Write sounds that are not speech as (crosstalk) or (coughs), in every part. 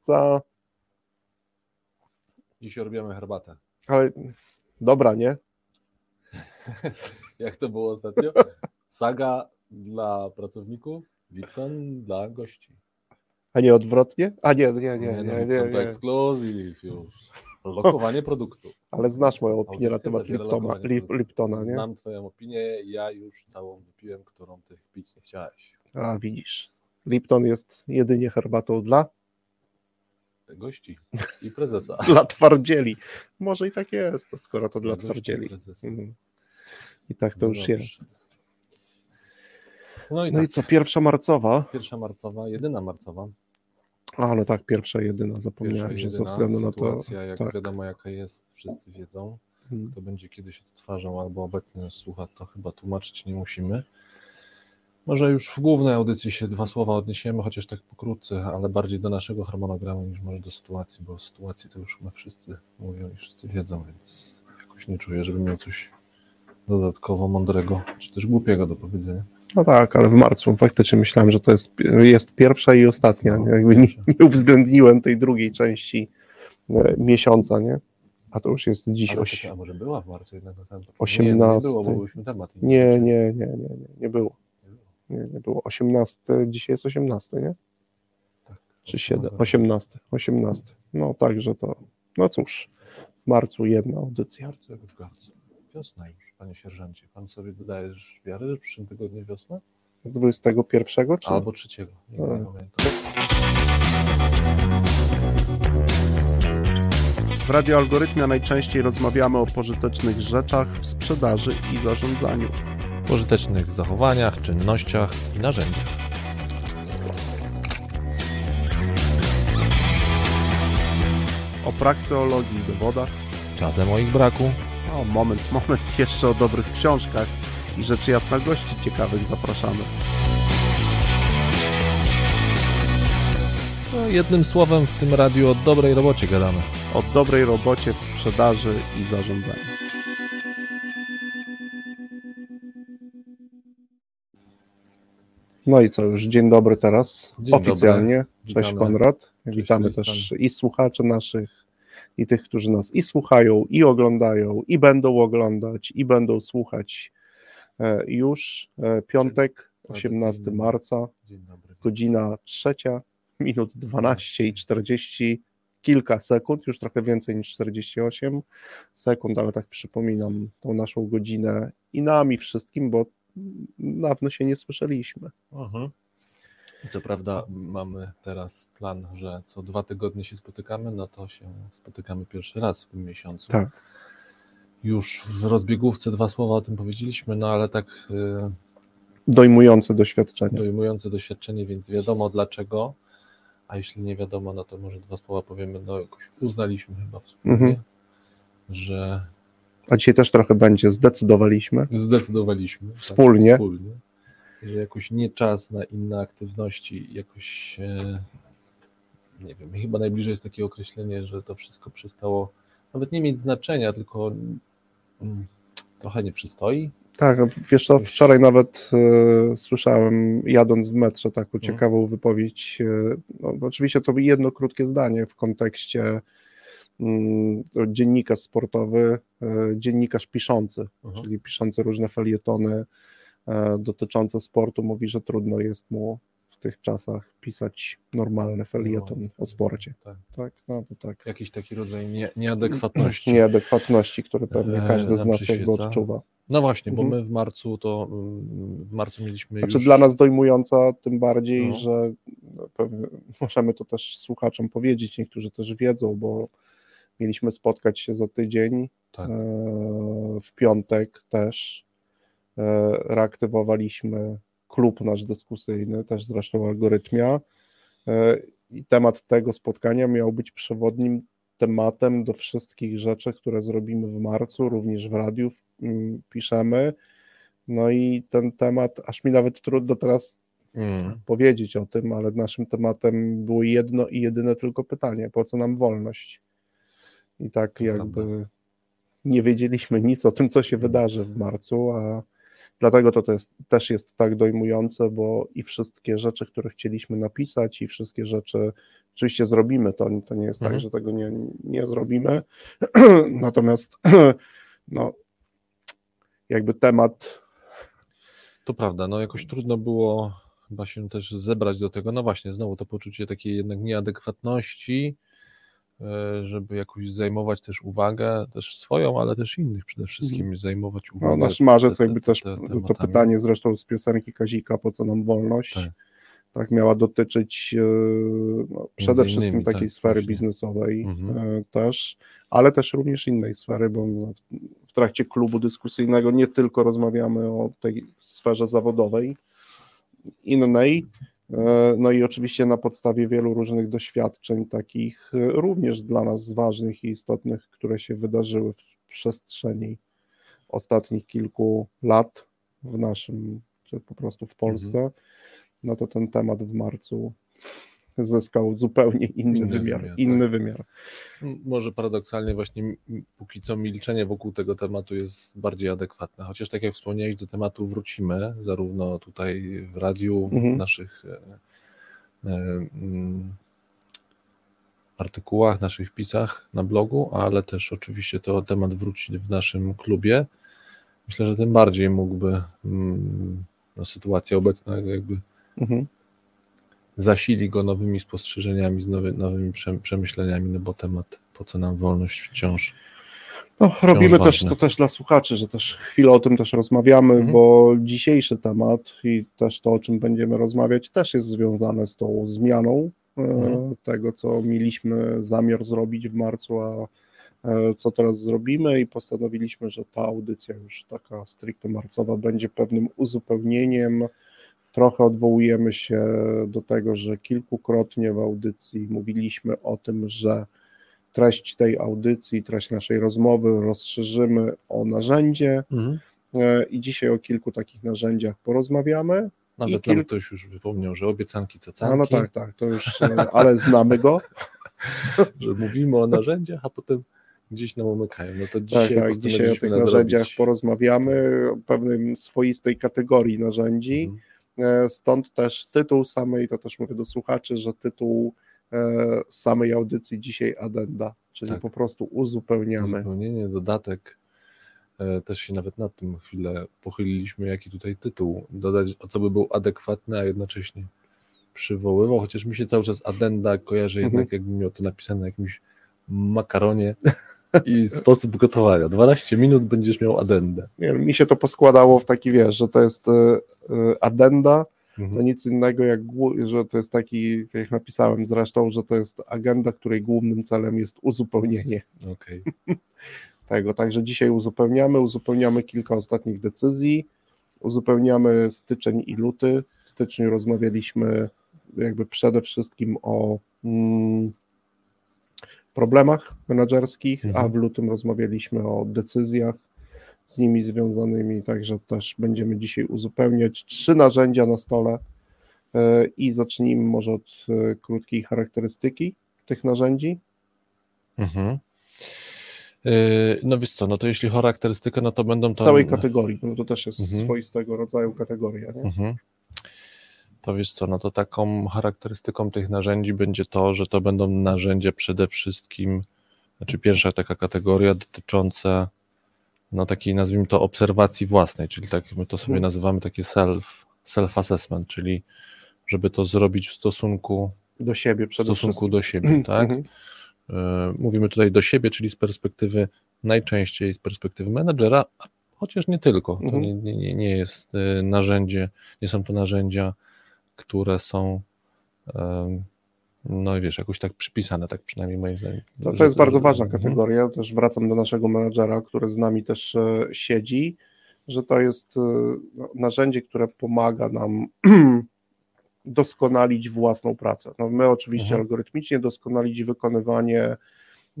Ca- I się robimy herbatę. Ale dobra, nie? (laughs) Jak to było ostatnio? Saga dla pracowników, Lipton dla gości. A nie odwrotnie? A nie, nie, nie, no, nie, nie, to nie. ekskluzyw już. Lokowanie (laughs) produktu. Ale znasz moją opinię na temat Liptona. Liptona, nie? Znam twoją opinię, ja już całą wypiłem, którą ty pić nie chciałeś. A widzisz. Lipton jest jedynie herbatą dla, Gości i prezesa. (laughs) dla twardzieli. Może i tak jest, skoro to dla twardzieli. Mhm. I tak to No już jest. No i No tak, i co, pierwsza marcowa? pierwsza marcowa, jedyna marcowa. A, no tak, pierwsza jedyna, Pierwsza zapomniałem, że ze jedyna względu na to. sytuacja, jak tak. wiadomo jaka jest, wszyscy wiedzą. Mhm. To będzie kiedyś odtwarzał albo obecnie nas słucha, to chyba tłumaczyć nie musimy. Może już w głównej audycji się dwa słowa odniesiemy, chociaż tak pokrótce, ale bardziej do naszego harmonogramu niż może do sytuacji, bo o sytuacji to już chyba wszyscy mówią i wszyscy wiedzą, więc jakoś nie czuję, żebym miał coś dodatkowo mądrego, czy też głupiego do powiedzenia. No tak, ale w marcu faktycznie myślałem, że to jest, jest pierwsza i ostatnia. No, nie? Jakby nie, nie uwzględniłem tej drugiej części e, miesiąca, nie? A to już jest dziś oś... a może była w marcu jednak na samym początku? 18. Nie, nie było, bo byliśmy temat. Nie, nie, nie, nie, nie, nie było. Nie było. Nie, było. 18, dzisiaj jest 18, nie? Tak. Czy 7? 18, 18. No także to, no cóż, w marcu jedna audycja. Marcu jak w garcu. Wiosna już, panie sierżancie. Pan sobie dodajesz wiary, że w przyszłym tygodniu wiosna? 21 czy? Albo trzeciego. Nie, nie A. pamiętam. W Radio Algorytmia najczęściej rozmawiamy o pożytecznych rzeczach w sprzedaży i zarządzaniu. Pożytecznych zachowaniach, czynnościach i narzędziach. O prakseologii i dowodach. Czasem o ich braku. O, moment, moment, (laughs) jeszcze o dobrych książkach i rzeczy jasna gości ciekawych zapraszamy. No, jednym słowem w tym radiu o dobrej robocie gadamy. O dobrej robocie w sprzedaży i zarządzaniu. No i co, już dzień dobry teraz, Dzień oficjalnie. Cześć Witamy. Konrad. Witamy Tristan. też i słuchaczy naszych, i tych, którzy nas i słuchają, i oglądają, i będą oglądać, i będą słuchać. E, Już e, piątek, 18 Tradycyjny. marca, dobry. godzina trzecia, minut 12 i 40 kilka sekund, już trochę więcej niż 48 sekund, ale tak przypominam tą naszą godzinę i nami wszystkim, bo dawno się nie słyszeliśmy. Mhm. I Co prawda mamy teraz plan, że co dwa tygodnie się spotykamy, no to się spotykamy pierwszy raz w tym miesiącu. Tak. Już w rozbiegówce dwa słowa o tym powiedzieliśmy, no ale tak y, Dojmujące doświadczenie. dojmujące doświadczenie, więc wiadomo dlaczego. A jeśli nie wiadomo, no to może dwa słowa powiemy. No jakoś uznaliśmy chyba wspólnie, Mhm. że A dzisiaj też trochę będzie, zdecydowaliśmy. zdecydowaliśmy tak, Wspólnie. wspólnie, że jakoś nie czas na inne aktywności, jakoś e, nie wiem, chyba najbliżej jest takie określenie, że to wszystko przestało nawet nie mieć znaczenia, tylko mm, trochę nie przystoi. Tak, wiesz co, wczoraj nawet e, słyszałem, jadąc w metrze, taką No. ciekawą wypowiedź. E, no, oczywiście to jedno krótkie zdanie w kontekście dziennikarz sportowy, e, dziennikarz piszący, Mhm. czyli piszący różne felietony e, dotyczące sportu, mówi, że trudno jest mu w tych czasach pisać normalny felieton o sporcie. Tak. Tak, no to tak. Jakiś taki rodzaj nie, nieadekwatności. (clears throat) Nieadekwatności, które pewnie E, każdy z nas jakby odczuwa. No właśnie, bo Mhm. my w marcu to mm, w marcu mieliśmy Znaczy już dla nas dojmująca tym bardziej, No. że no, możemy to też słuchaczom powiedzieć, niektórzy też wiedzą, bo mieliśmy spotkać się za tydzień, Tak. e, w piątek też e, reaktywowaliśmy klub nasz dyskusyjny, też zresztą algorytmia e, i temat tego spotkania miał być przewodnim tematem do wszystkich rzeczy, które zrobimy w marcu, również w radiu mm, piszemy, no i ten temat, aż mi nawet trudno teraz Mm. powiedzieć o tym, ale naszym tematem było jedno i jedyne tylko pytanie, po co nam wolność? I tak jakby nie wiedzieliśmy nic o tym, co się wydarzy w marcu, a Dlatego to, jest, też jest tak dojmujące, bo i wszystkie rzeczy, które chcieliśmy napisać, i wszystkie rzeczy oczywiście zrobimy. To, to nie jest tak, Mhm. że tego nie, nie zrobimy. (clears throat) Natomiast (clears throat) no, jakby temat. To prawda, no jakoś trudno było chyba się też zebrać do tego. No właśnie, znowu to poczucie takiej jednak nieadekwatności, żeby jakoś zajmować też uwagę, też swoją, ale też innych przede wszystkim, zajmować uwagę. Mhm. No, nasz marzec, te- jakby te- też te- to pytanie zresztą z piosenki Kazika, po co nam wolność? Tak. tak miała dotyczyć e, no, przede innymi, wszystkim takiej tak, sfery właśnie. biznesowej Mhm. e, też, ale też również innej sfery, bo no, w trakcie klubu dyskusyjnego nie tylko rozmawiamy o tej sferze zawodowej, innej, e, no i oczywiście na podstawie wielu różnych doświadczeń, takich e, również dla nas ważnych i istotnych, które się wydarzyły w przestrzeni ostatnich kilku lat w naszym, czy po prostu w Polsce, no to ten temat w marcu zyskał zupełnie inny, Inny wymiar. wymiar, inny tak. wymiar. Może paradoksalnie właśnie póki co milczenie wokół tego tematu jest bardziej adekwatne, chociaż tak jak wspomniałeś, do tematu wrócimy, zarówno tutaj w radiu, Mhm. w naszych e, e, artykułach, naszych wpisach na blogu, ale też oczywiście to temat wróci w naszym klubie. Myślę, że tym bardziej mógłby mm, no, sytuacja obecna jakby Mhm. Zasili go nowymi spostrzeżeniami, z nowy, nowymi prze- przemyśleniami, no bo temat po co nam wolność wciąż. No, robimy też ważne. to też dla słuchaczy, że też chwilę o tym też rozmawiamy, Mhm. bo dzisiejszy temat i też to, o czym będziemy rozmawiać, też jest związane z tą zmianą e, Mhm. tego, co mieliśmy zamiar zrobić w marcu, a e, co teraz zrobimy i postanowiliśmy, że ta audycja już taka stricte marcowa będzie pewnym uzupełnieniem. Trochę odwołujemy się do tego, że kilkukrotnie w audycji mówiliśmy o tym, że treść tej audycji, treść naszej rozmowy rozszerzymy o narzędzie e, i dzisiaj o kilku takich narzędziach porozmawiamy. Nawet kilk- nam ktoś już wypomniał, że obiecanki cacanki, A no tak, tak, to już, e, ale znamy go. (laughs) że mówimy o narzędziach, a potem gdzieś nam umykają. No to Tak, dzisiaj, tak, dzisiaj o tych nadrobić. narzędziach porozmawiamy, o pewnym swoistej kategorii narzędzi. Mhm. E, Stąd też tytuł samej, to też mówię do słuchaczy, że tytuł e, samej audycji dzisiaj Adenda, czyli Tak. po prostu uzupełniamy. Uzupełnienie, dodatek. E, Też się nawet nad tym chwilę pochyliliśmy, jaki tutaj tytuł dodać, o co by był adekwatny, a jednocześnie przywoływał, chociaż mi się cały czas adenda kojarzy Mhm. jednak, jakbym miał to napisane na jakimś makaronie (laughs) i sposób gotowania. 12 minut będziesz miał adendę. Nie mi się to poskładało w taki, wiesz, że to jest e, e, adenda, to Mhm. nic innego jak, że to jest taki, tak jak napisałem zresztą, że to jest agenda, której głównym celem jest uzupełnienie Okej. (laughs) tego. Także dzisiaj uzupełniamy, uzupełniamy kilka ostatnich decyzji, uzupełniamy styczeń i luty. W styczniu rozmawialiśmy jakby przede wszystkim o mm, problemach menedżerskich, Mhm. a w lutym rozmawialiśmy o decyzjach z nimi związanymi, także też będziemy dzisiaj uzupełniać trzy narzędzia na stole e, i zacznijmy może od e, krótkiej charakterystyki tych narzędzi. Mhm. Yy, No wiesz co, no to jeśli charakterystykę, no to będą to... całej kategorii, bo to też jest Mhm. swoistego rodzaju kategoria. Nie? Mhm. To wiesz co, no to taką charakterystyką tych narzędzi będzie to, że to będą narzędzia przede wszystkim, znaczy pierwsza taka kategoria dotycząca no takiej nazwijmy to obserwacji własnej, czyli tak my to sobie Mhm. nazywamy takie self, self-assessment, czyli żeby to zrobić w stosunku, Do siebie w przede stosunku wszystkim. do siebie, tak? Mhm. E, Mówimy tutaj do siebie, czyli z perspektywy najczęściej z perspektywy menedżera, chociaż nie tylko. To Mhm. nie, nie, nie- nie jest e, narzędzie, nie są to narzędzia, które są no wiesz, jakoś tak przypisane, tak przynajmniej moim zdaniem. No, to Że- jest bardzo że- ważna mhm. kategoria. Też wracam do naszego menadżera, który z nami też e, siedzi, że to jest e, no, narzędzie, które pomaga nam (clears throat) doskonalić własną pracę. No, my oczywiście Mhm. algorytmicznie doskonalić wykonywanie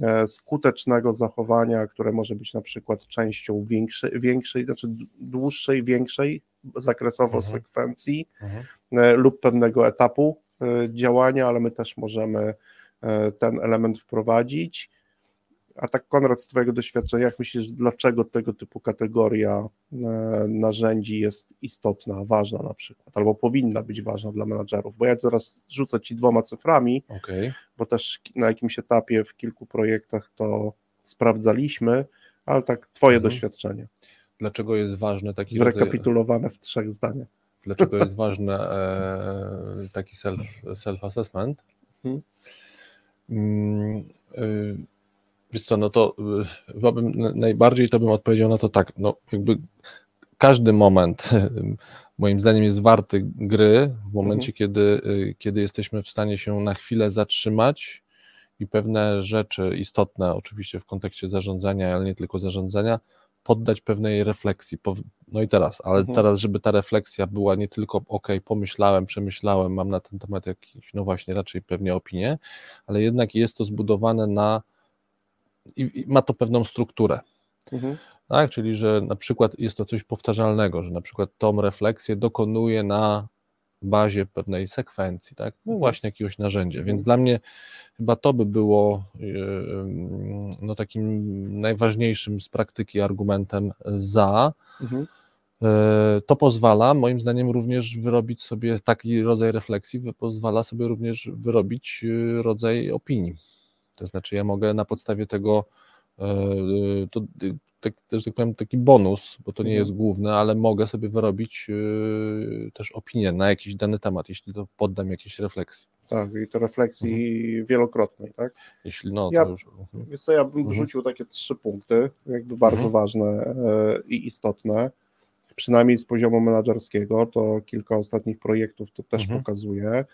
e, skutecznego zachowania, które może być na przykład częścią większej, większej znaczy dłuższej, większej zakresowo Mhm. sekwencji, Mhm. e, lub pewnego etapu e, działania, ale my też możemy e, ten element wprowadzić. a tak Konrad, z Twojego doświadczenia, jak myślisz, dlaczego tego typu kategoria narzędzi jest istotna, ważna na przykład, albo powinna być ważna dla menadżerów? Bo ja teraz rzucę Ci dwoma cyframi, okay. bo też na jakimś etapie w kilku projektach to sprawdzaliśmy, ale tak Twoje mhm. doświadczenie. Dlaczego jest ważne taki Zrekapitulowane rodzaj... w trzech zdaniach. Dlaczego jest ważny e, taki self, self-assessment? Hmm. Mm, y, wiesz co, no to y, chyba bym najbardziej to bym odpowiedział na to tak, no jakby każdy moment (laughs) moim zdaniem jest warty gry w momencie, mhm. kiedy, y, kiedy jesteśmy w stanie się na chwilę zatrzymać i pewne rzeczy istotne, oczywiście w kontekście zarządzania, ale nie tylko zarządzania, poddać pewnej refleksji. No i teraz, ale mhm. teraz, żeby ta refleksja była nie tylko ok, pomyślałem, przemyślałem, mam na ten temat jakieś, no właśnie, raczej pewnie opinię, ale jednak jest to zbudowane na i, i ma to pewną strukturę. Mhm. Tak, czyli że na przykład jest to coś powtarzalnego, że na przykład tą refleksję dokonuje na bazie pewnej sekwencji, tak? No mhm. właśnie jakiegoś narzędzia. Więc dla mnie chyba to by było no, takim najważniejszym z praktyki argumentem za. Mhm. E, to pozwala, moim zdaniem, również wyrobić sobie taki rodzaj refleksji, pozwala sobie również wyrobić y, rodzaj opinii. To znaczy, ja mogę na podstawie tego, to tak, też tak powiem, taki bonus, bo to nie mhm. jest główne, ale mogę sobie wyrobić yy, też opinię na jakiś dany temat, jeśli to poddam jakiejś refleksji. Tak, i to refleksji mhm. wielokrotnej, tak? Jeśli no, ja, to już. Mhm. Wiesz co, ja bym mhm. wrzucił takie trzy punkty, jakby bardzo mhm. ważne e, i istotne, przynajmniej z poziomu menedżerskiego, to kilka ostatnich projektów to też mhm. pokazuje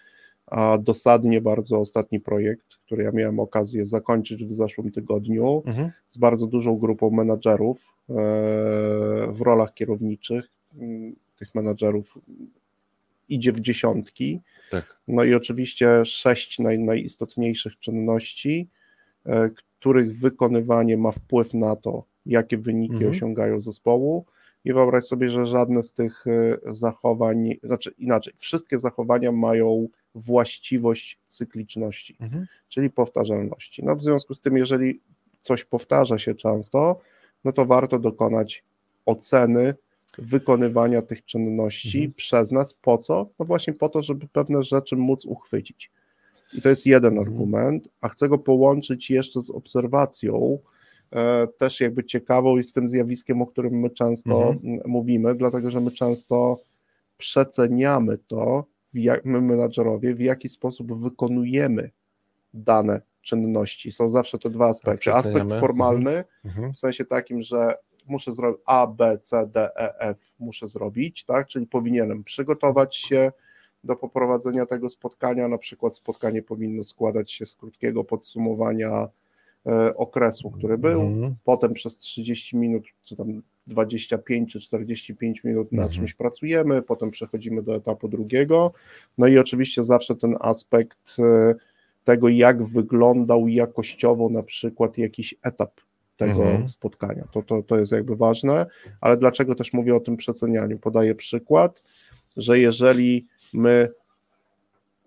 a dosadnie bardzo ostatni projekt, który ja miałem okazję zakończyć w zeszłym tygodniu mhm. z bardzo dużą grupą menadżerów e, w rolach kierowniczych. Tych menadżerów idzie w dziesiątki. Tak. No i oczywiście sześć naj, najistotniejszych czynności, e, których wykonywanie ma wpływ na to, jakie wyniki mhm. osiągają zespołu. I wyobraź sobie, że żadne z tych e, zachowań, znaczy inaczej, wszystkie zachowania mają właściwość cykliczności, mhm. czyli powtarzalności. No w związku z tym, jeżeli coś powtarza się często, no to warto dokonać oceny wykonywania tych czynności mhm. przez nas. Po co? No właśnie po to, żeby pewne rzeczy móc uchwycić. I to jest jeden mhm. argument, a chcę go połączyć jeszcze z obserwacją, też jakby ciekawą i z tym zjawiskiem, o którym my często mhm. mówimy, dlatego że my często przeceniamy to, jak, my menadżerowie, w jaki sposób wykonujemy dane czynności. Są zawsze te dwa aspekty. Aspekt formalny, mhm. mhm. w sensie takim, że muszę zrobić A, B, C, D, E, F, muszę zrobić, tak? Czyli powinienem przygotować się do poprowadzenia tego spotkania. Na przykład spotkanie powinno składać się z krótkiego podsumowania e, okresu, który był, mhm. potem przez 30 minut, czy tam 25 czy 45 minut na mhm. czymś pracujemy, potem przechodzimy do etapu drugiego. No i oczywiście zawsze ten aspekt e, tego, jak wyglądał jakościowo na przykład jakiś etap tego mhm. spotkania. To, to, to jest jakby ważne, ale dlaczego też mówię o tym przecenianiu? Podaję przykład, że jeżeli my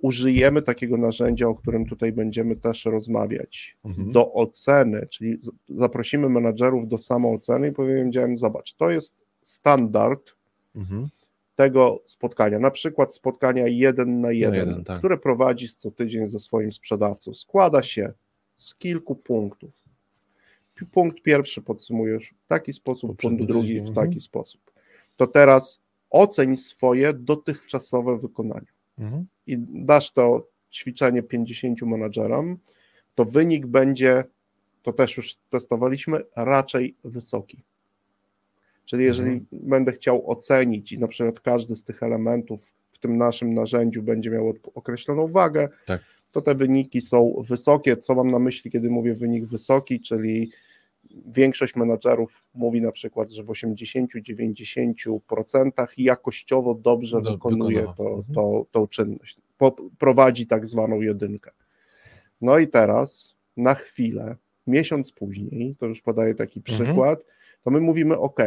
użyjemy takiego narzędzia, o którym tutaj będziemy też rozmawiać, mhm. do oceny, czyli zaprosimy menadżerów do samooceny i powiedziałem, zobacz, to jest standard mhm. tego spotkania, na przykład spotkania jeden na jeden, na jeden tak. które prowadzisz co tydzień ze swoim sprzedawcą. Składa się z kilku punktów. Punkt pierwszy podsumujesz w taki sposób, punkt drugi w taki mhm. sposób. To teraz oceń swoje dotychczasowe wykonanie mhm. i dasz to ćwiczenie 50 menadżerom, to wynik będzie, to też już testowaliśmy, raczej wysoki. Czyli jeżeli mhm. będę chciał ocenić i na przykład każdy z tych elementów w tym naszym narzędziu będzie miał określoną wagę, tak. to te wyniki są wysokie. Co mam na myśli, kiedy mówię wynik wysoki, czyli większość menadżerów mówi na przykład, że w 80-90% jakościowo dobrze Do, wykonuje to, mhm. to, tą czynność. Po, prowadzi tak zwaną jedynkę. No i teraz na chwilę, miesiąc później, to już podaję taki mhm. przykład, to my mówimy OK,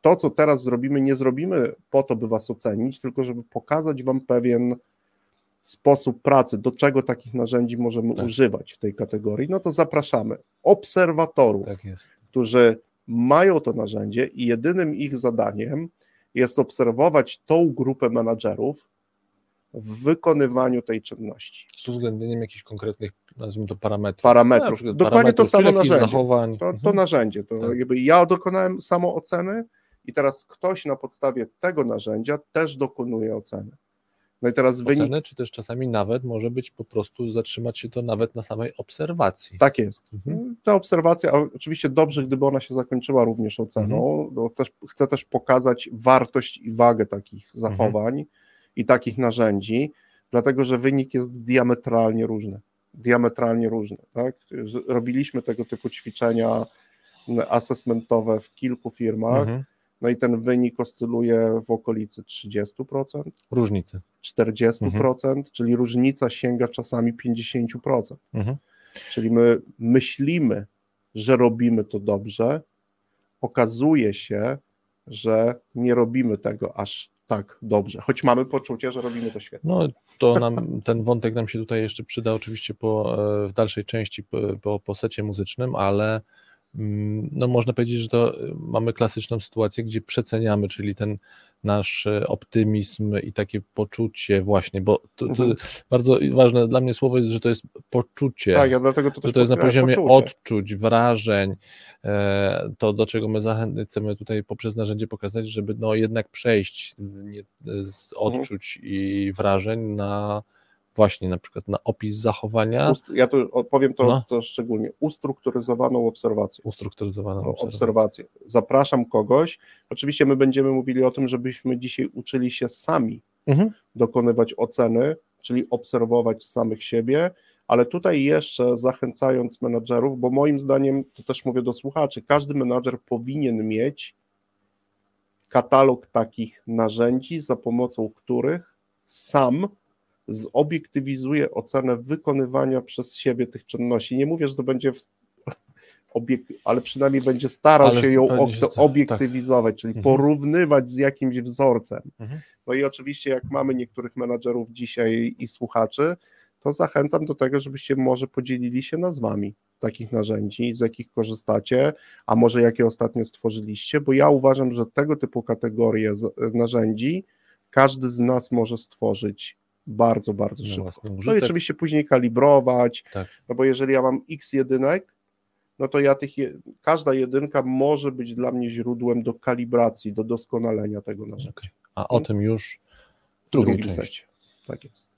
to co teraz zrobimy, nie zrobimy po to, by was ocenić, tylko żeby pokazać wam pewien sposób pracy, do czego takich narzędzi możemy Tak. używać w tej kategorii, no to zapraszamy obserwatorów, Tak którzy mają to narzędzie i jedynym ich zadaniem jest obserwować tą grupę menadżerów w wykonywaniu tej czynności. Z uwzględnieniem jakichś konkretnych, nazwijmy to parametrów. Parametrów. Dokładnie to parametrów, samo czy jakichś narzędzie. zachowań. To, to Mhm. narzędzie. To Tak. jakby ja dokonałem samooceny i teraz ktoś na podstawie tego narzędzia też dokonuje oceny. No i teraz wynik. Oceny, czy też czasami nawet może być po prostu zatrzymać się to nawet na samej obserwacji. Tak jest. Mhm. Ta obserwacja, oczywiście dobrze, gdyby ona się zakończyła również oceną, Mhm. bo też, chcę też pokazać wartość i wagę takich zachowań i takich narzędzi, dlatego że wynik jest diametralnie różny. Diametralnie różny. Tak? Robiliśmy tego typu ćwiczenia m, assessmentowe w kilku firmach, Mhm. no i ten wynik oscyluje w okolicy 30%, Różnicy. 40%, czyli różnica sięga czasami 50%. Mhm. Czyli my myślimy, że robimy to dobrze, okazuje się, że nie robimy tego aż tak dobrze, choć mamy poczucie, że robimy to świetnie. No to nam, ten wątek nam się tutaj jeszcze przyda oczywiście po, e, w dalszej części po, po, po secie muzycznym, ale no można powiedzieć, że to e, mamy klasyczną sytuację, gdzie przeceniamy, czyli ten nasz e, optymizm i takie poczucie właśnie, bo to, to Mhm. bardzo ważne dla mnie słowo jest, że to jest poczucie. Tak, ja dlatego to że to jest na poziomie poczucie. odczuć, wrażeń, e, to do czego my chcemy tutaj poprzez narzędzie pokazać, żeby no jednak przejść nie, z Mhm. odczuć i wrażeń na właśnie na przykład na opis zachowania, Ja tu powiem to, No. to szczególnie, ustrukturyzowaną obserwacją. ustrukturyzowaną obserwację. obserwację. Zapraszam kogoś. Oczywiście my będziemy mówili o tym, żebyśmy dzisiaj uczyli się sami Mhm. dokonywać oceny, czyli obserwować samych siebie, ale tutaj jeszcze zachęcając menadżerów, bo moim zdaniem, to też mówię do słuchaczy, każdy menadżer powinien mieć katalog takich narzędzi, za pomocą których sam zobiektywizuje ocenę wykonywania przez siebie tych czynności. Nie mówię, że to będzie w obiek- ale przynajmniej będzie starał Ale się ją ob- się sta- tak. obiektywizować, czyli Mhm. porównywać z jakimś wzorcem. Mhm. No i oczywiście, jak mamy niektórych menadżerów dzisiaj i słuchaczy, to zachęcam do tego, żebyście może podzielili się nazwami takich narzędzi, z jakich korzystacie, a może jakie ostatnio stworzyliście, bo ja uważam, że tego typu kategorie narzędzi każdy z nas może stworzyć bardzo, bardzo Na szybko. No i oczywiście później kalibrować, Tak. no bo jeżeli ja mam x jedynek, no to ja tych, je, każda jedynka może być dla mnie źródłem do kalibracji, do doskonalenia tego narzędzia. Okej. A o tym już w drugiej drugim części. secie. Tak jest.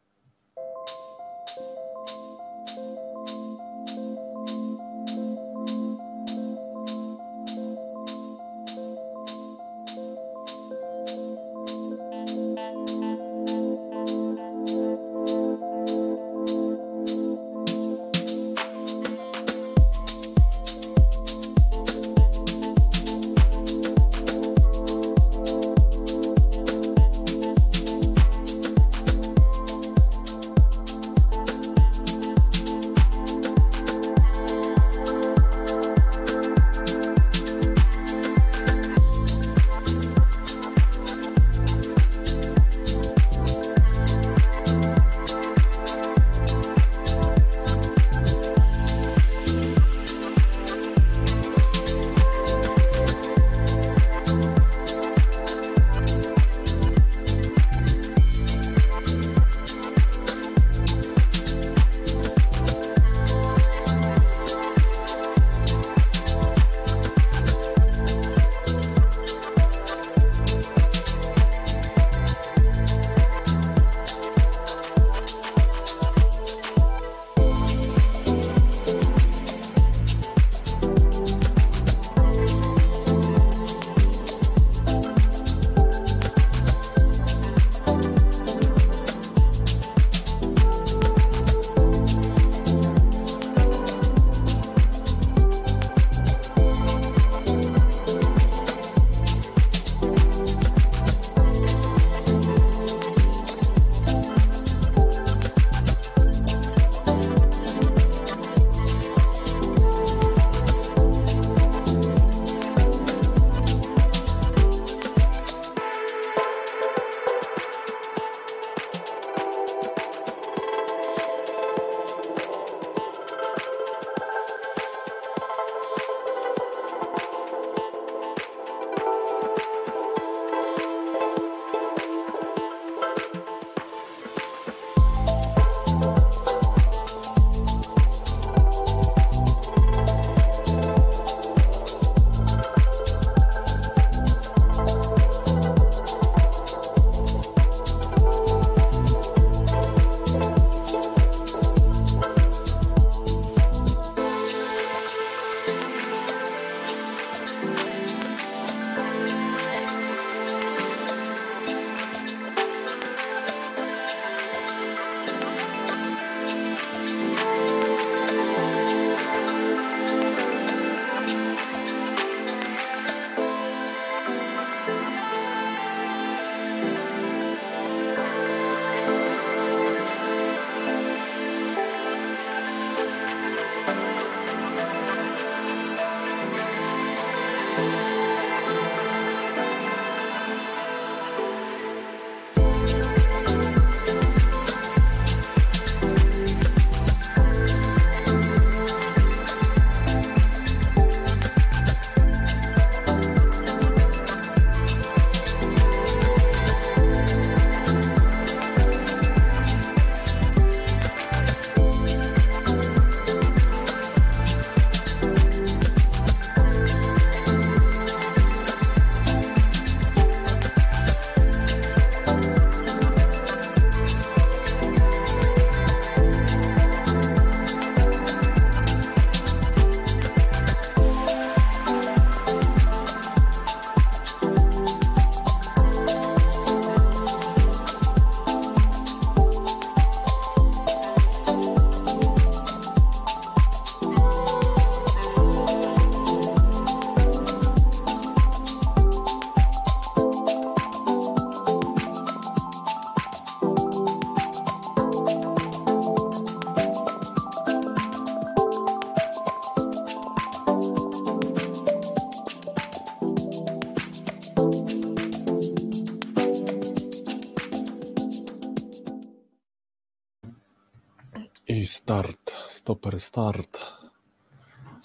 Start, stopper start.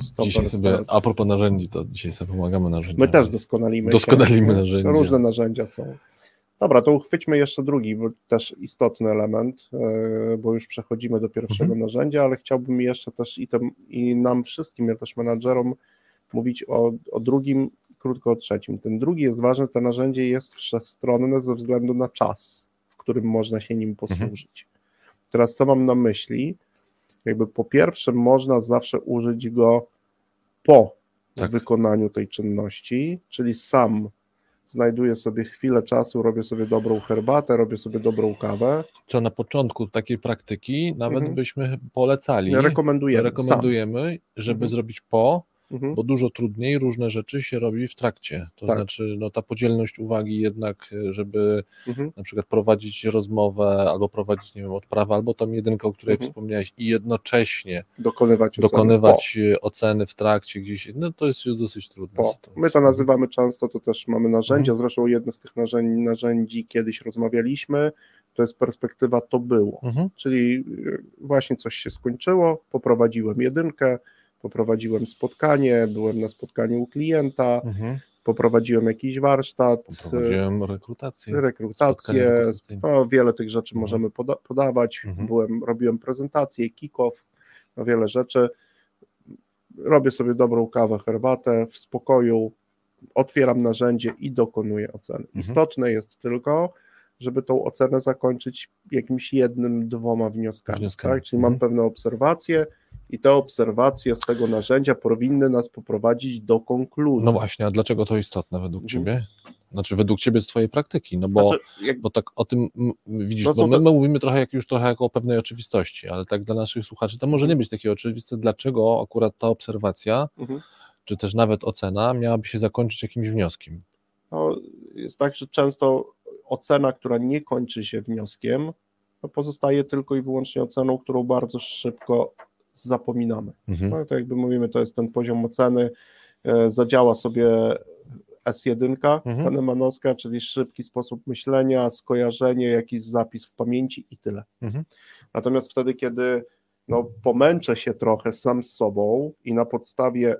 Stopper dzisiaj sobie, start. a propos narzędzi, to dzisiaj sobie pomagamy narzędziami. My też doskonalimy. Doskonalimy się. narzędzia. Różne narzędzia są. Dobra, to uchwyćmy jeszcze drugi, bo też istotny element, e, bo już przechodzimy do pierwszego Mhm. narzędzia, ale chciałbym jeszcze też i, tem, i nam wszystkim, ja też menadżerom, mówić o, o drugim, krótko o trzecim. Ten drugi jest ważny, to narzędzie jest wszechstronne ze względu na czas, w którym można się nim posłużyć. Teraz co mam na myśli? Jakby po pierwsze można zawsze użyć go po Tak. wykonaniu tej czynności, czyli sam znajduję sobie chwilę czasu, robię sobie dobrą herbatę, robię sobie dobrą kawę. Co na początku takiej praktyki nawet Mhm. byśmy polecali, Rekomenduję. rekomendujemy, żeby Mhm. zrobić po, Mhm. bo dużo trudniej różne rzeczy się robi w trakcie. To Tak. znaczy, no, ta podzielność uwagi jednak, żeby Mhm. na przykład prowadzić rozmowę albo prowadzić, nie wiem, odprawę, albo tą jedynkę, o której Mhm. wspomniałeś i jednocześnie Dokonywać oceny. dokonywać e, oceny w trakcie gdzieś, no to jest dosyć trudne. My to nazywamy często, to też mamy narzędzia, zresztą jedno z tych narzędzi, narzędzi kiedyś rozmawialiśmy, to jest perspektywa to było. Mhm. Czyli y, właśnie coś się skończyło, poprowadziłem jedynkę, poprowadziłem spotkanie, byłem na spotkaniu u klienta, Mhm. poprowadziłem jakiś warsztat, Poprowadziłem rekrutację. Rekrutację, no, wiele tych rzeczy Mhm. możemy poda- podawać. Mhm. Byłem, robiłem prezentację, kick-off, no, wiele rzeczy. Robię sobie dobrą kawę, herbatę w spokoju, otwieram narzędzie i dokonuję oceny. Mhm. Istotne jest tylko, żeby tą ocenę zakończyć jakimś jednym, dwoma wnioskami. Wnioskami. Tak? Czyli Mhm. mam pewne obserwacje i te obserwacje z tego narzędzia powinny nas poprowadzić do konkluzji. No właśnie, a dlaczego to istotne według Mhm. Ciebie? Znaczy według Ciebie z Twojej praktyki, no bo, Znaczy, jak, bo tak o tym widzisz, No bo my, my mówimy trochę jak już trochę jako o pewnej oczywistości, ale tak dla naszych słuchaczy to może nie być takie oczywiste, dlaczego akurat ta obserwacja, mhm. czy też nawet ocena miałaby się zakończyć jakimś wnioskiem. No, jest tak, że często ocena, która nie kończy się wnioskiem, pozostaje tylko i wyłącznie oceną, którą bardzo szybko zapominamy. Mhm. No, to jakby mówimy, to jest ten poziom oceny, e, zadziała sobie S1, Mhm. Kahnemanowska, czyli szybki sposób myślenia, skojarzenie, jakiś zapis w pamięci i tyle. Mhm. Natomiast wtedy, kiedy no, pomęczę się trochę sam z sobą i na podstawie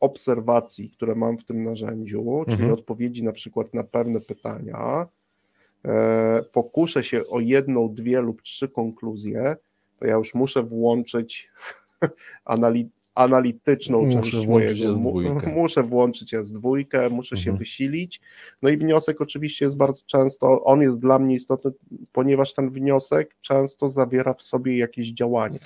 obserwacji, które mam w tym narzędziu, czyli Mhm. odpowiedzi na przykład na pewne pytania, e, pokuszę się o jedną, dwie lub trzy konkluzje, to ja już muszę włączyć (laughs) anali analityczną Muszę część mojego. S2. (laughs) Muszę włączyć S2, muszę się Mhm. wysilić. No i wniosek oczywiście jest bardzo często, on jest dla mnie istotny, ponieważ ten wniosek często zawiera w sobie jakieś działanie.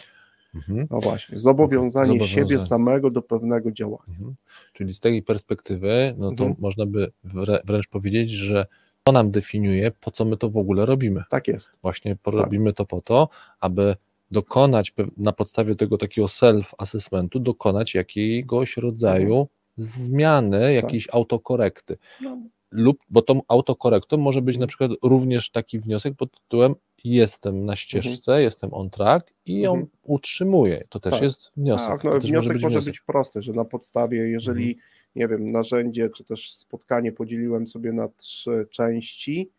Mhm. No właśnie, zobowiązanie Zobowiązanie. siebie samego do pewnego działania. Mhm. Czyli z tej perspektywy, no to Mhm. można by wrę- wręcz powiedzieć, że to nam definiuje, po co my to w ogóle robimy. Tak jest. Właśnie robimy to po to, aby dokonać na podstawie tego takiego self-assessmentu, dokonać jakiegoś rodzaju zmiany, jakiejś autokorekty. No, lub, bo tą autokorektą może być na przykład również taki wniosek pod tytułem jestem na ścieżce, mhm. jestem on track i ją mhm. utrzymuję. To też tak. jest wniosek. Tak, no, wniosek może, być, może wniosek. być prosty, że na podstawie, jeżeli, mhm. nie wiem, narzędzie czy też spotkanie podzieliłem sobie na trzy części,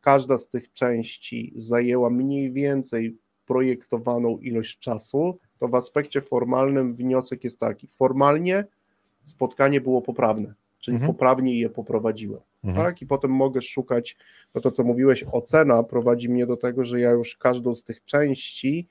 każda z tych części zajęła mniej więcej projektowaną ilość czasu, to w aspekcie formalnym wniosek jest taki. Formalnie spotkanie było poprawne, czyli mhm. poprawnie je poprowadziłem. Mhm. Tak? I potem mogę szukać, no to co mówiłeś, ocena prowadzi mnie do tego, że ja już każdą z tych części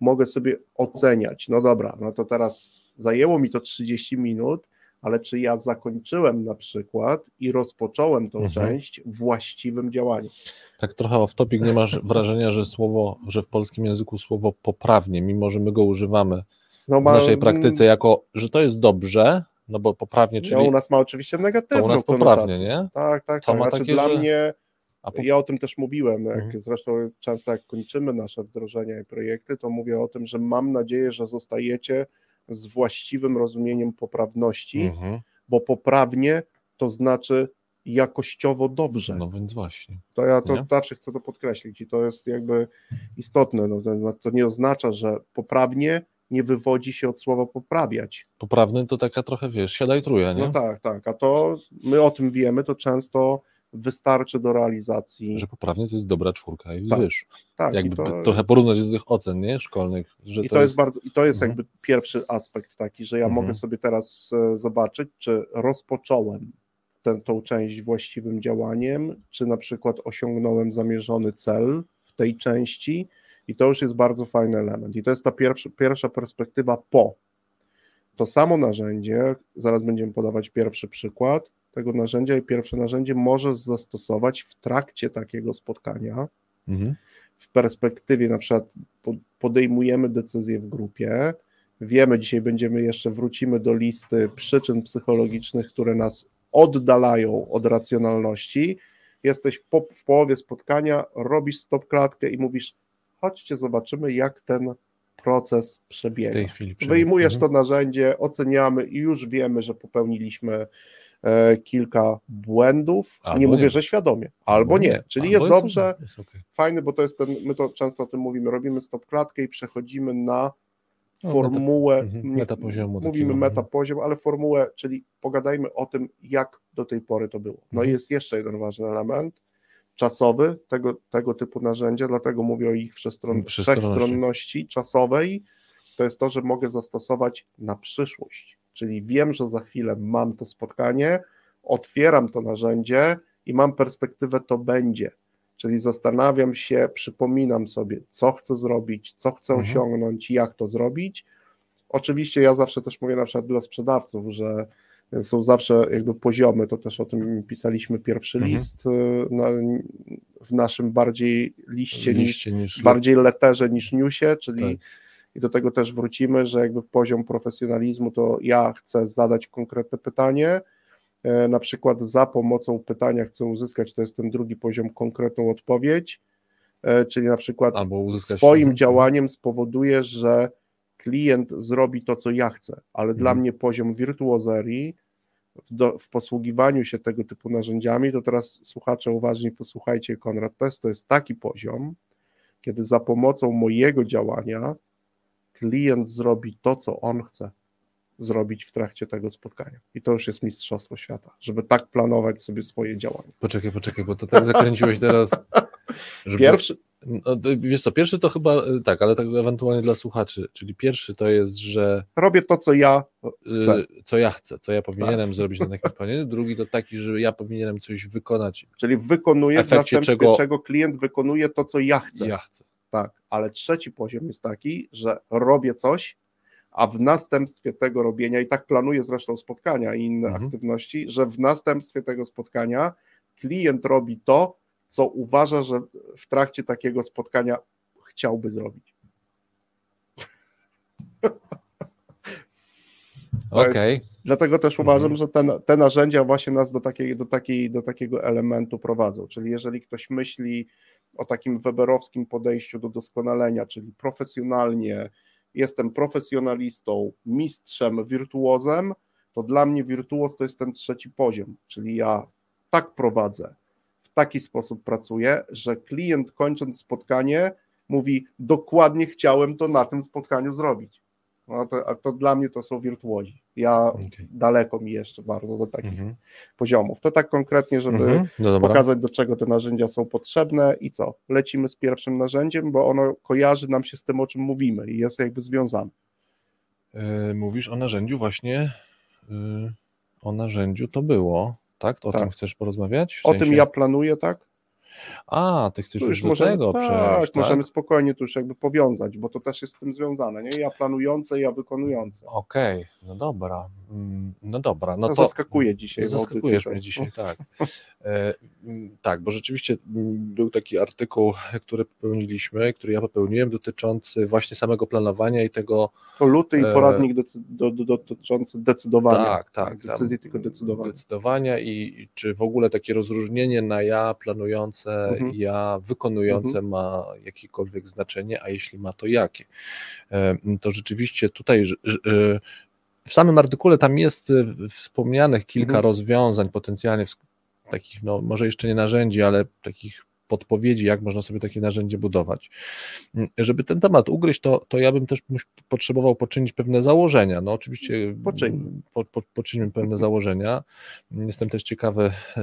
mogę sobie oceniać. No dobra, no to teraz zajęło mi to 30 minut, ale czy ja zakończyłem na przykład i rozpocząłem tą mhm. część właściwym działaniem. Tak trochę off topic, nie masz (laughs) wrażenia, że słowo, że w polskim języku słowo poprawnie, mimo że my go używamy no ma, w naszej praktyce jako, że to jest dobrze, no bo poprawnie, czyli... No u nas ma oczywiście negatywną to u nas poprawnie, nie? Tak, tak, to tak. Znaczy takie, dla że... mnie, po... ja o tym też mówiłem, jak mhm. zresztą często jak kończymy nasze wdrożenia i projekty, to mówię o tym, że mam nadzieję, że zostajecie z właściwym rozumieniem poprawności, mhm. bo poprawnie to znaczy jakościowo dobrze. No więc właśnie. To ja to nie? zawsze chcę to podkreślić i to jest jakby istotne. No, to, to nie oznacza, że poprawnie nie wywodzi się od słowa poprawiać. Poprawny to taka trochę, wiesz, siadaj truja, nie? No tak, tak, a to my o tym wiemy, to często wystarczy do realizacji. Że poprawnie to jest dobra czwórka i tak, wiesz, tak, jakby to... trochę porównać do tych ocen, nie, szkolnych. Że I to, jest... jest bardzo, i to jest mhm. jakby pierwszy aspekt taki, że ja mhm. mogę sobie teraz e, zobaczyć, czy rozpocząłem tę, tą część właściwym działaniem, czy na przykład osiągnąłem zamierzony cel w tej części, i to już jest bardzo fajny element. I to jest ta pierwsza, pierwsza perspektywa po. To samo narzędzie, zaraz będziemy podawać pierwszy przykład tego narzędzia i pierwsze narzędzie możesz zastosować w trakcie takiego spotkania. Mhm. W perspektywie na przykład podejmujemy decyzję w grupie, wiemy, dzisiaj będziemy jeszcze, wrócimy do listy przyczyn psychologicznych, które nas oddalają od racjonalności. Jesteś po, w połowie spotkania, robisz stop klatkę i mówisz, chodźcie, zobaczymy, jak ten proces przebiega. W tej chwili Wyjmujesz mhm. to narzędzie, oceniamy i już wiemy, że popełniliśmy e, kilka błędów. Albo nie mówię, nie. że świadomie, albo, albo nie. nie. Czyli albo jest, jest dobrze, jest okay. fajny, bo to jest ten, my to często o tym mówimy, robimy stop klatkę i przechodzimy na no, formułę, meta, mhm, meta poziomu mówimy meta poziom, ale formułę, czyli pogadajmy o tym, jak do tej pory to było. No mhm. i jest jeszcze jeden ważny element, czasowy tego, tego typu narzędzia, dlatego mówię o ich wszechstron, wszechstronności czasowej, to jest to, że mogę zastosować na przyszłość. Czyli wiem, że za chwilę mam to spotkanie, otwieram to narzędzie i mam perspektywę, to będzie. Czyli zastanawiam się, przypominam sobie, co chcę zrobić, co chcę mhm. osiągnąć, jak to zrobić. Oczywiście ja zawsze też mówię na przykład dla sprzedawców, że są zawsze jakby poziomy, to też o tym pisaliśmy pierwszy mhm. list y, na, w naszym bardziej liście, liście niż, niż, bardziej letterze niż newsie, czyli tak. i do tego też wrócimy, że jakby poziom profesjonalizmu to ja chcę zadać konkretne pytanie, e, na przykład za pomocą pytania chcę uzyskać, to jest ten drugi poziom, konkretną odpowiedź, e, czyli na przykład swoim działaniem spowoduje, że klient zrobi to, co ja chcę, ale mhm. dla mnie poziom wirtuozerii w, do, w, posługiwaniu się tego typu narzędziami, to teraz słuchacze uważnie posłuchajcie, Konrad Test to jest taki poziom, kiedy za pomocą mojego działania klient zrobi to, co on chce zrobić w trakcie tego spotkania. I to już jest mistrzostwo świata, żeby tak planować sobie swoje działania. Poczekaj, poczekaj, bo to tak zakręciłeś teraz. Żeby... Pierwszy, wiesz co, pierwszy to chyba y, tak, ale tak ewentualnie dla słuchaczy, czyli pierwszy to jest, że robię to, co ja chcę. Co ja chcę, co ja powinienem tak. zrobić na takim planie. Drugi to taki, że ja powinienem coś wykonać. Czyli wykonuję w następstwie czego... czego klient wykonuje to, co ja chcę. Ja chcę. Tak, ale trzeci poziom jest taki, że robię coś, a w następstwie tego robienia, i tak planuję zresztą spotkania i inne mhm. aktywności, że w następstwie tego spotkania klient robi to, co uważa, że w trakcie takiego spotkania chciałby zrobić. (laughs) Okej. Okay. Dlatego też uważam, mhm. że te, te narzędzia właśnie nas do, takiej, do, takiej, do takiego elementu prowadzą. Czyli jeżeli ktoś myśli o takim weberowskim podejściu do doskonalenia, czyli profesjonalnie, jestem profesjonalistą, mistrzem, wirtuozem, to dla mnie wirtuoz to jest ten trzeci poziom, czyli ja tak prowadzę, taki sposób pracuję, że klient kończąc spotkanie mówi dokładnie chciałem to na tym spotkaniu zrobić. No to, a to dla mnie to są wirtuozi. Ja okay. daleko mi jeszcze bardzo do takich mhm. poziomów. To tak konkretnie, żeby mhm. no pokazać, do czego te narzędzia są potrzebne i co. Lecimy z pierwszym narzędziem, bo ono kojarzy nam się z tym, o czym mówimy i jest jakby związane. E, mówisz o narzędziu właśnie, yy, o narzędziu to było, tak? O tak. tym chcesz porozmawiać? W o sensie... tym ja planuję, tak? A, ty chcesz już, już do możemy, tego tak, przejść, tak? możemy spokojnie tu już jakby powiązać, bo to też jest z tym związane, nie? Ja planujące, ja wykonujące. Okej, okay, no dobra, mm, no dobra. No to, zaskakuje dzisiaj. Zaskakujesz mnie dzisiaj, tak. (laughs) E, tak, bo rzeczywiście mm, był taki artykuł, który popełniliśmy, który ja popełniłem, dotyczący właśnie samego planowania i tego... To luty i e, poradnik decy, do, do, dotyczący decydowania. Tak, tak. Decyzji, tylko decydowania. Decydowania i, i czy w ogóle takie rozróżnienie na ja planujące mhm. ja wykonujące mhm. ma jakiekolwiek znaczenie, a jeśli ma, to jakie. To rzeczywiście tutaj w samym artykule tam jest e, wspomnianych kilka mhm. rozwiązań potencjalnie takich, no może jeszcze nie narzędzi, ale takich podpowiedzi, jak można sobie takie narzędzie budować. Żeby ten temat ugryźć, to, to ja bym też potrzebował poczynić pewne założenia. No oczywiście mm, po, po, poczynimy pewne (laughs) założenia. Jestem też ciekawy e,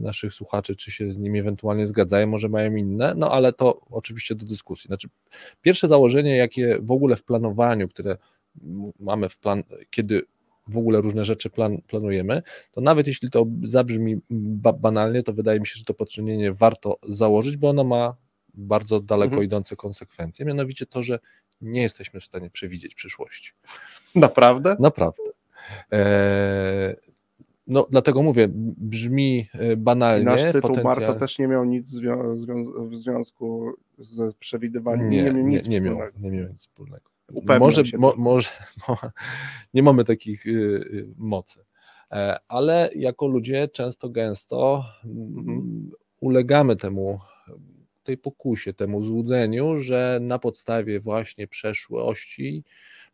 naszych słuchaczy, czy się z nimi ewentualnie zgadzają, może mają inne, no ale to oczywiście do dyskusji. Znaczy, pierwsze założenie, jakie w ogóle w planowaniu, które mamy w plan, kiedy w ogóle różne rzeczy plan, planujemy, to nawet jeśli to zabrzmi ba banalnie, to wydaje mi się, że to poczynienie warto założyć, bo ono ma bardzo daleko mhm. idące konsekwencje, mianowicie to, że nie jesteśmy w stanie przewidzieć przyszłości. Naprawdę? Naprawdę. Eee, no, dlatego mówię, brzmi e, banalnie. I nasz tytuł potencjal... Marsa też nie miał nic zwią w związku z przewidywaniem. Nie, nie, miał nie, nie miał, nie miał nic wspólnego. Może, mo, może (laughs) nie mamy takich y, y, mocy, e, ale jako ludzie często, gęsto mhm. ulegamy temu, tej pokusie, temu złudzeniu, że na podstawie właśnie przeszłości,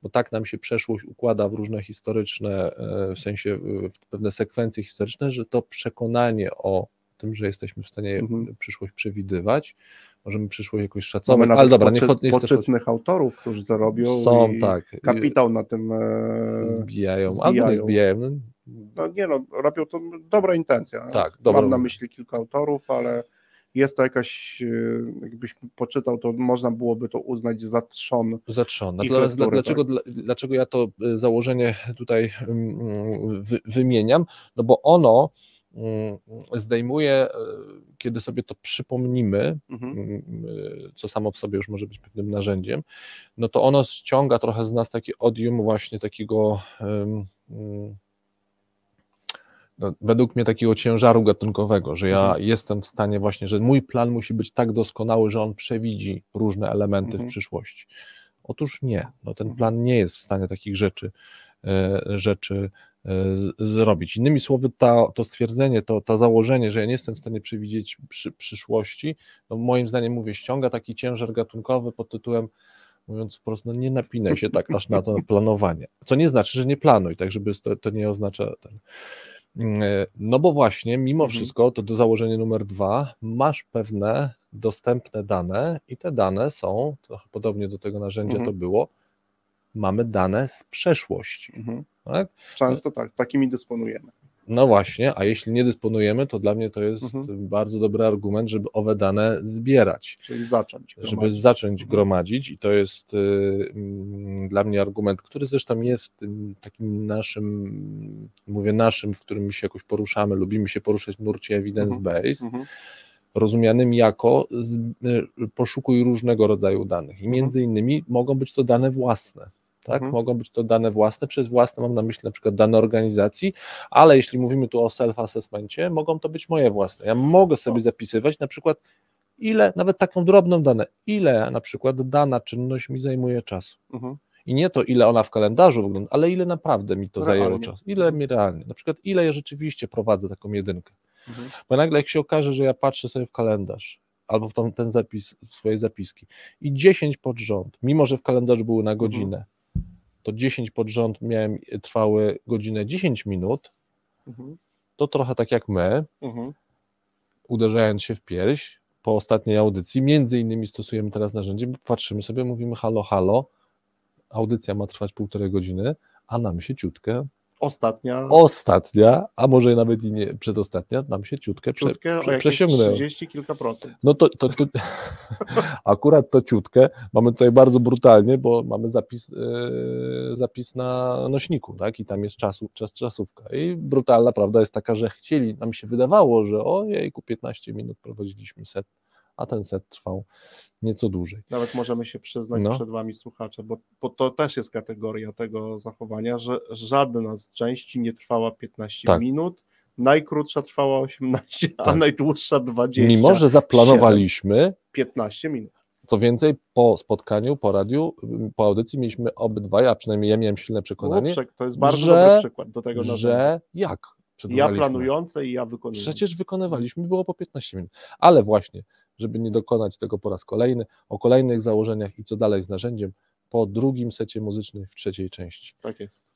bo tak nam się przeszłość układa w różne historyczne, e, w sensie w pewne sekwencje historyczne, że to przekonanie o tym, że jesteśmy w stanie mhm. przyszłość przewidywać, możemy przyszłość jakoś szacować, ale dobra, nie, nie poczytnych autorów, którzy to robią są, tak. kapitał na tym e, zbijają, zbijają. albo nie zbijają. No. no nie no, robią to dobra intencja. Tak, dobra. Mam na myśli kilka autorów, ale jest to jakaś, e, jakbyś poczytał, to można byłoby to uznać za trzon. Za trzon. Natomiast dlaczego, tak? dlaczego ja to e, założenie tutaj mm, wymieniam? No bo ono Mm, zdejmuje, e, kiedy sobie to przypomnimy, mhm. Mm, e, co samo w sobie już może być pewnym narzędziem, no to ono ściąga trochę z nas takie odium właśnie takiego mm, no, według mnie takiego ciężaru gatunkowego, że ja mhm. jestem w stanie właśnie, że mój plan musi być tak doskonały, że on przewidzi różne elementy mhm. w przyszłości. Otóż nie, no ten mhm. plan nie jest w stanie takich rzeczy, e, rzeczy zrobić. Innymi słowy, ta, to stwierdzenie, to, to założenie, że ja nie jestem w stanie przewidzieć przy, przyszłości, no moim zdaniem, mówię, ściąga taki ciężar gatunkowy pod tytułem, mówiąc wprost, no nie napinaj się tak aż na to (laughs) planowanie. Co nie znaczy, że nie planuj, tak żeby to, to nie oznacza ten. E, no bo właśnie, mimo mhm. wszystko, to do założenia numer dwa, masz pewne dostępne dane i te dane są, trochę podobnie do tego narzędzia mhm. to było, mamy dane z przeszłości. Mhm. Tak? Często tak, takimi dysponujemy. No właśnie, a jeśli nie dysponujemy, to dla mnie to jest mhm. bardzo dobry argument, żeby owe dane zbierać. Czyli zacząć. Gromadzić. Żeby zacząć mhm. gromadzić i to jest y, mm, dla mnie argument, który zresztą jest takim naszym, mówię naszym, w którym się jakoś poruszamy, lubimy się poruszać w nurcie evidence-based, mhm. mhm. rozumianym jako z, y, poszukuj różnego rodzaju danych i mhm. między innymi mogą być to dane własne tak? Mhm. Mogą być to dane własne, przez własne mam na myśli na przykład dane organizacji, ale jeśli mówimy tu o self-assessmencie, mogą to być moje własne. Ja mogę sobie zapisywać na przykład ile, nawet taką drobną dane, ile na przykład dana czynność mi zajmuje czasu. Mhm. I nie to, ile ona w kalendarzu wygląda, ale ile naprawdę mi to realnie. zajęło czasu, ile mhm. mi realnie. Na przykład, ile ja rzeczywiście prowadzę taką jedynkę. Mhm. Bo nagle, jak się okaże, że ja patrzę sobie w kalendarz albo w ten, ten zapis, w swoje zapiski i 10 pod rząd, mimo że w kalendarzu były na godzinę, mhm to 10 pod rząd miałem, trwały godzinę 10 minut, mhm. to trochę tak jak my, Mhm. uderzając się w pierś po ostatniej audycji, między innymi stosujemy teraz narzędzie, bo patrzymy sobie, mówimy halo, halo, audycja ma trwać półtorej godziny, a nam się ciutkę, Ostatnia ostatnia, a może nawet i nie przedostatnia, nam się ciutkę, prze, ciutkę prze, jakieś przesiągnęło. 30 kilka procent. No to, to, to (laughs) akurat to ciutkę mamy tutaj bardzo brutalnie, bo mamy zapis, e, zapis na nośniku, tak? I tam jest czasu, czas, czasówka. I brutalna prawda jest taka, że chcieli, nam się wydawało, że ojejku, 15 minut prowadziliśmy set, a ten set trwał nieco dłużej. Nawet możemy się przyznać No. przed Wami, słuchacze, bo, bo to też jest kategoria tego zachowania, że żadna z części nie trwała 15 Tak. minut, najkrótsza trwała 18, a Tak. najdłuższa 20. Mimo, że zaplanowaliśmy, 15 minut. co więcej, po spotkaniu, po radiu, po audycji mieliśmy obydwaj, a przynajmniej ja miałem silne przekonanie, Było przek- To jest bardzo że- dobry przykład do tego narzędzia. że jak? Ja planujący i ja wykonujący. Przecież wykonywaliśmy, było po 15 minut. Ale właśnie, żeby nie dokonać tego po raz kolejny, o kolejnych założeniach i co dalej z narzędziem, po drugim secie muzycznym w trzeciej części. Tak jest.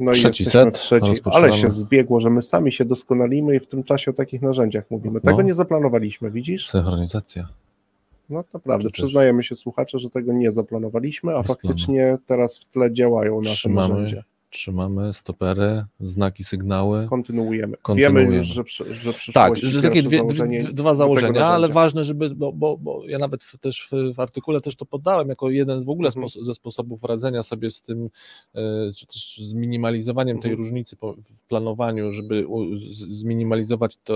No i Trzeci jesteśmy set, trzeci, ale się zbiegło, że my sami się doskonalimy i w tym czasie o takich narzędziach mówimy. Tego No. nie zaplanowaliśmy, widzisz? Synchronizacja. No to naprawdę, też- przyznajemy się słuchacze, że tego nie zaplanowaliśmy, a Bez faktycznie teraz w tle działają nasze Trzymamy. narzędzia. Trzymamy stopery, znaki, sygnały. Kontynuujemy. Kontynuujemy. Wiemy już, że, przy, że Tak, że takie dwie, założenie dwa założenia, ale ważne, żeby, bo, bo, bo ja nawet w, też w, w artykule też to poddałem jako jeden z w ogóle Mhm. spos- ze sposobów radzenia sobie z tym, e, czy też z minimalizowaniem tej Mhm. różnicy po, w planowaniu, żeby u, z, zminimalizować te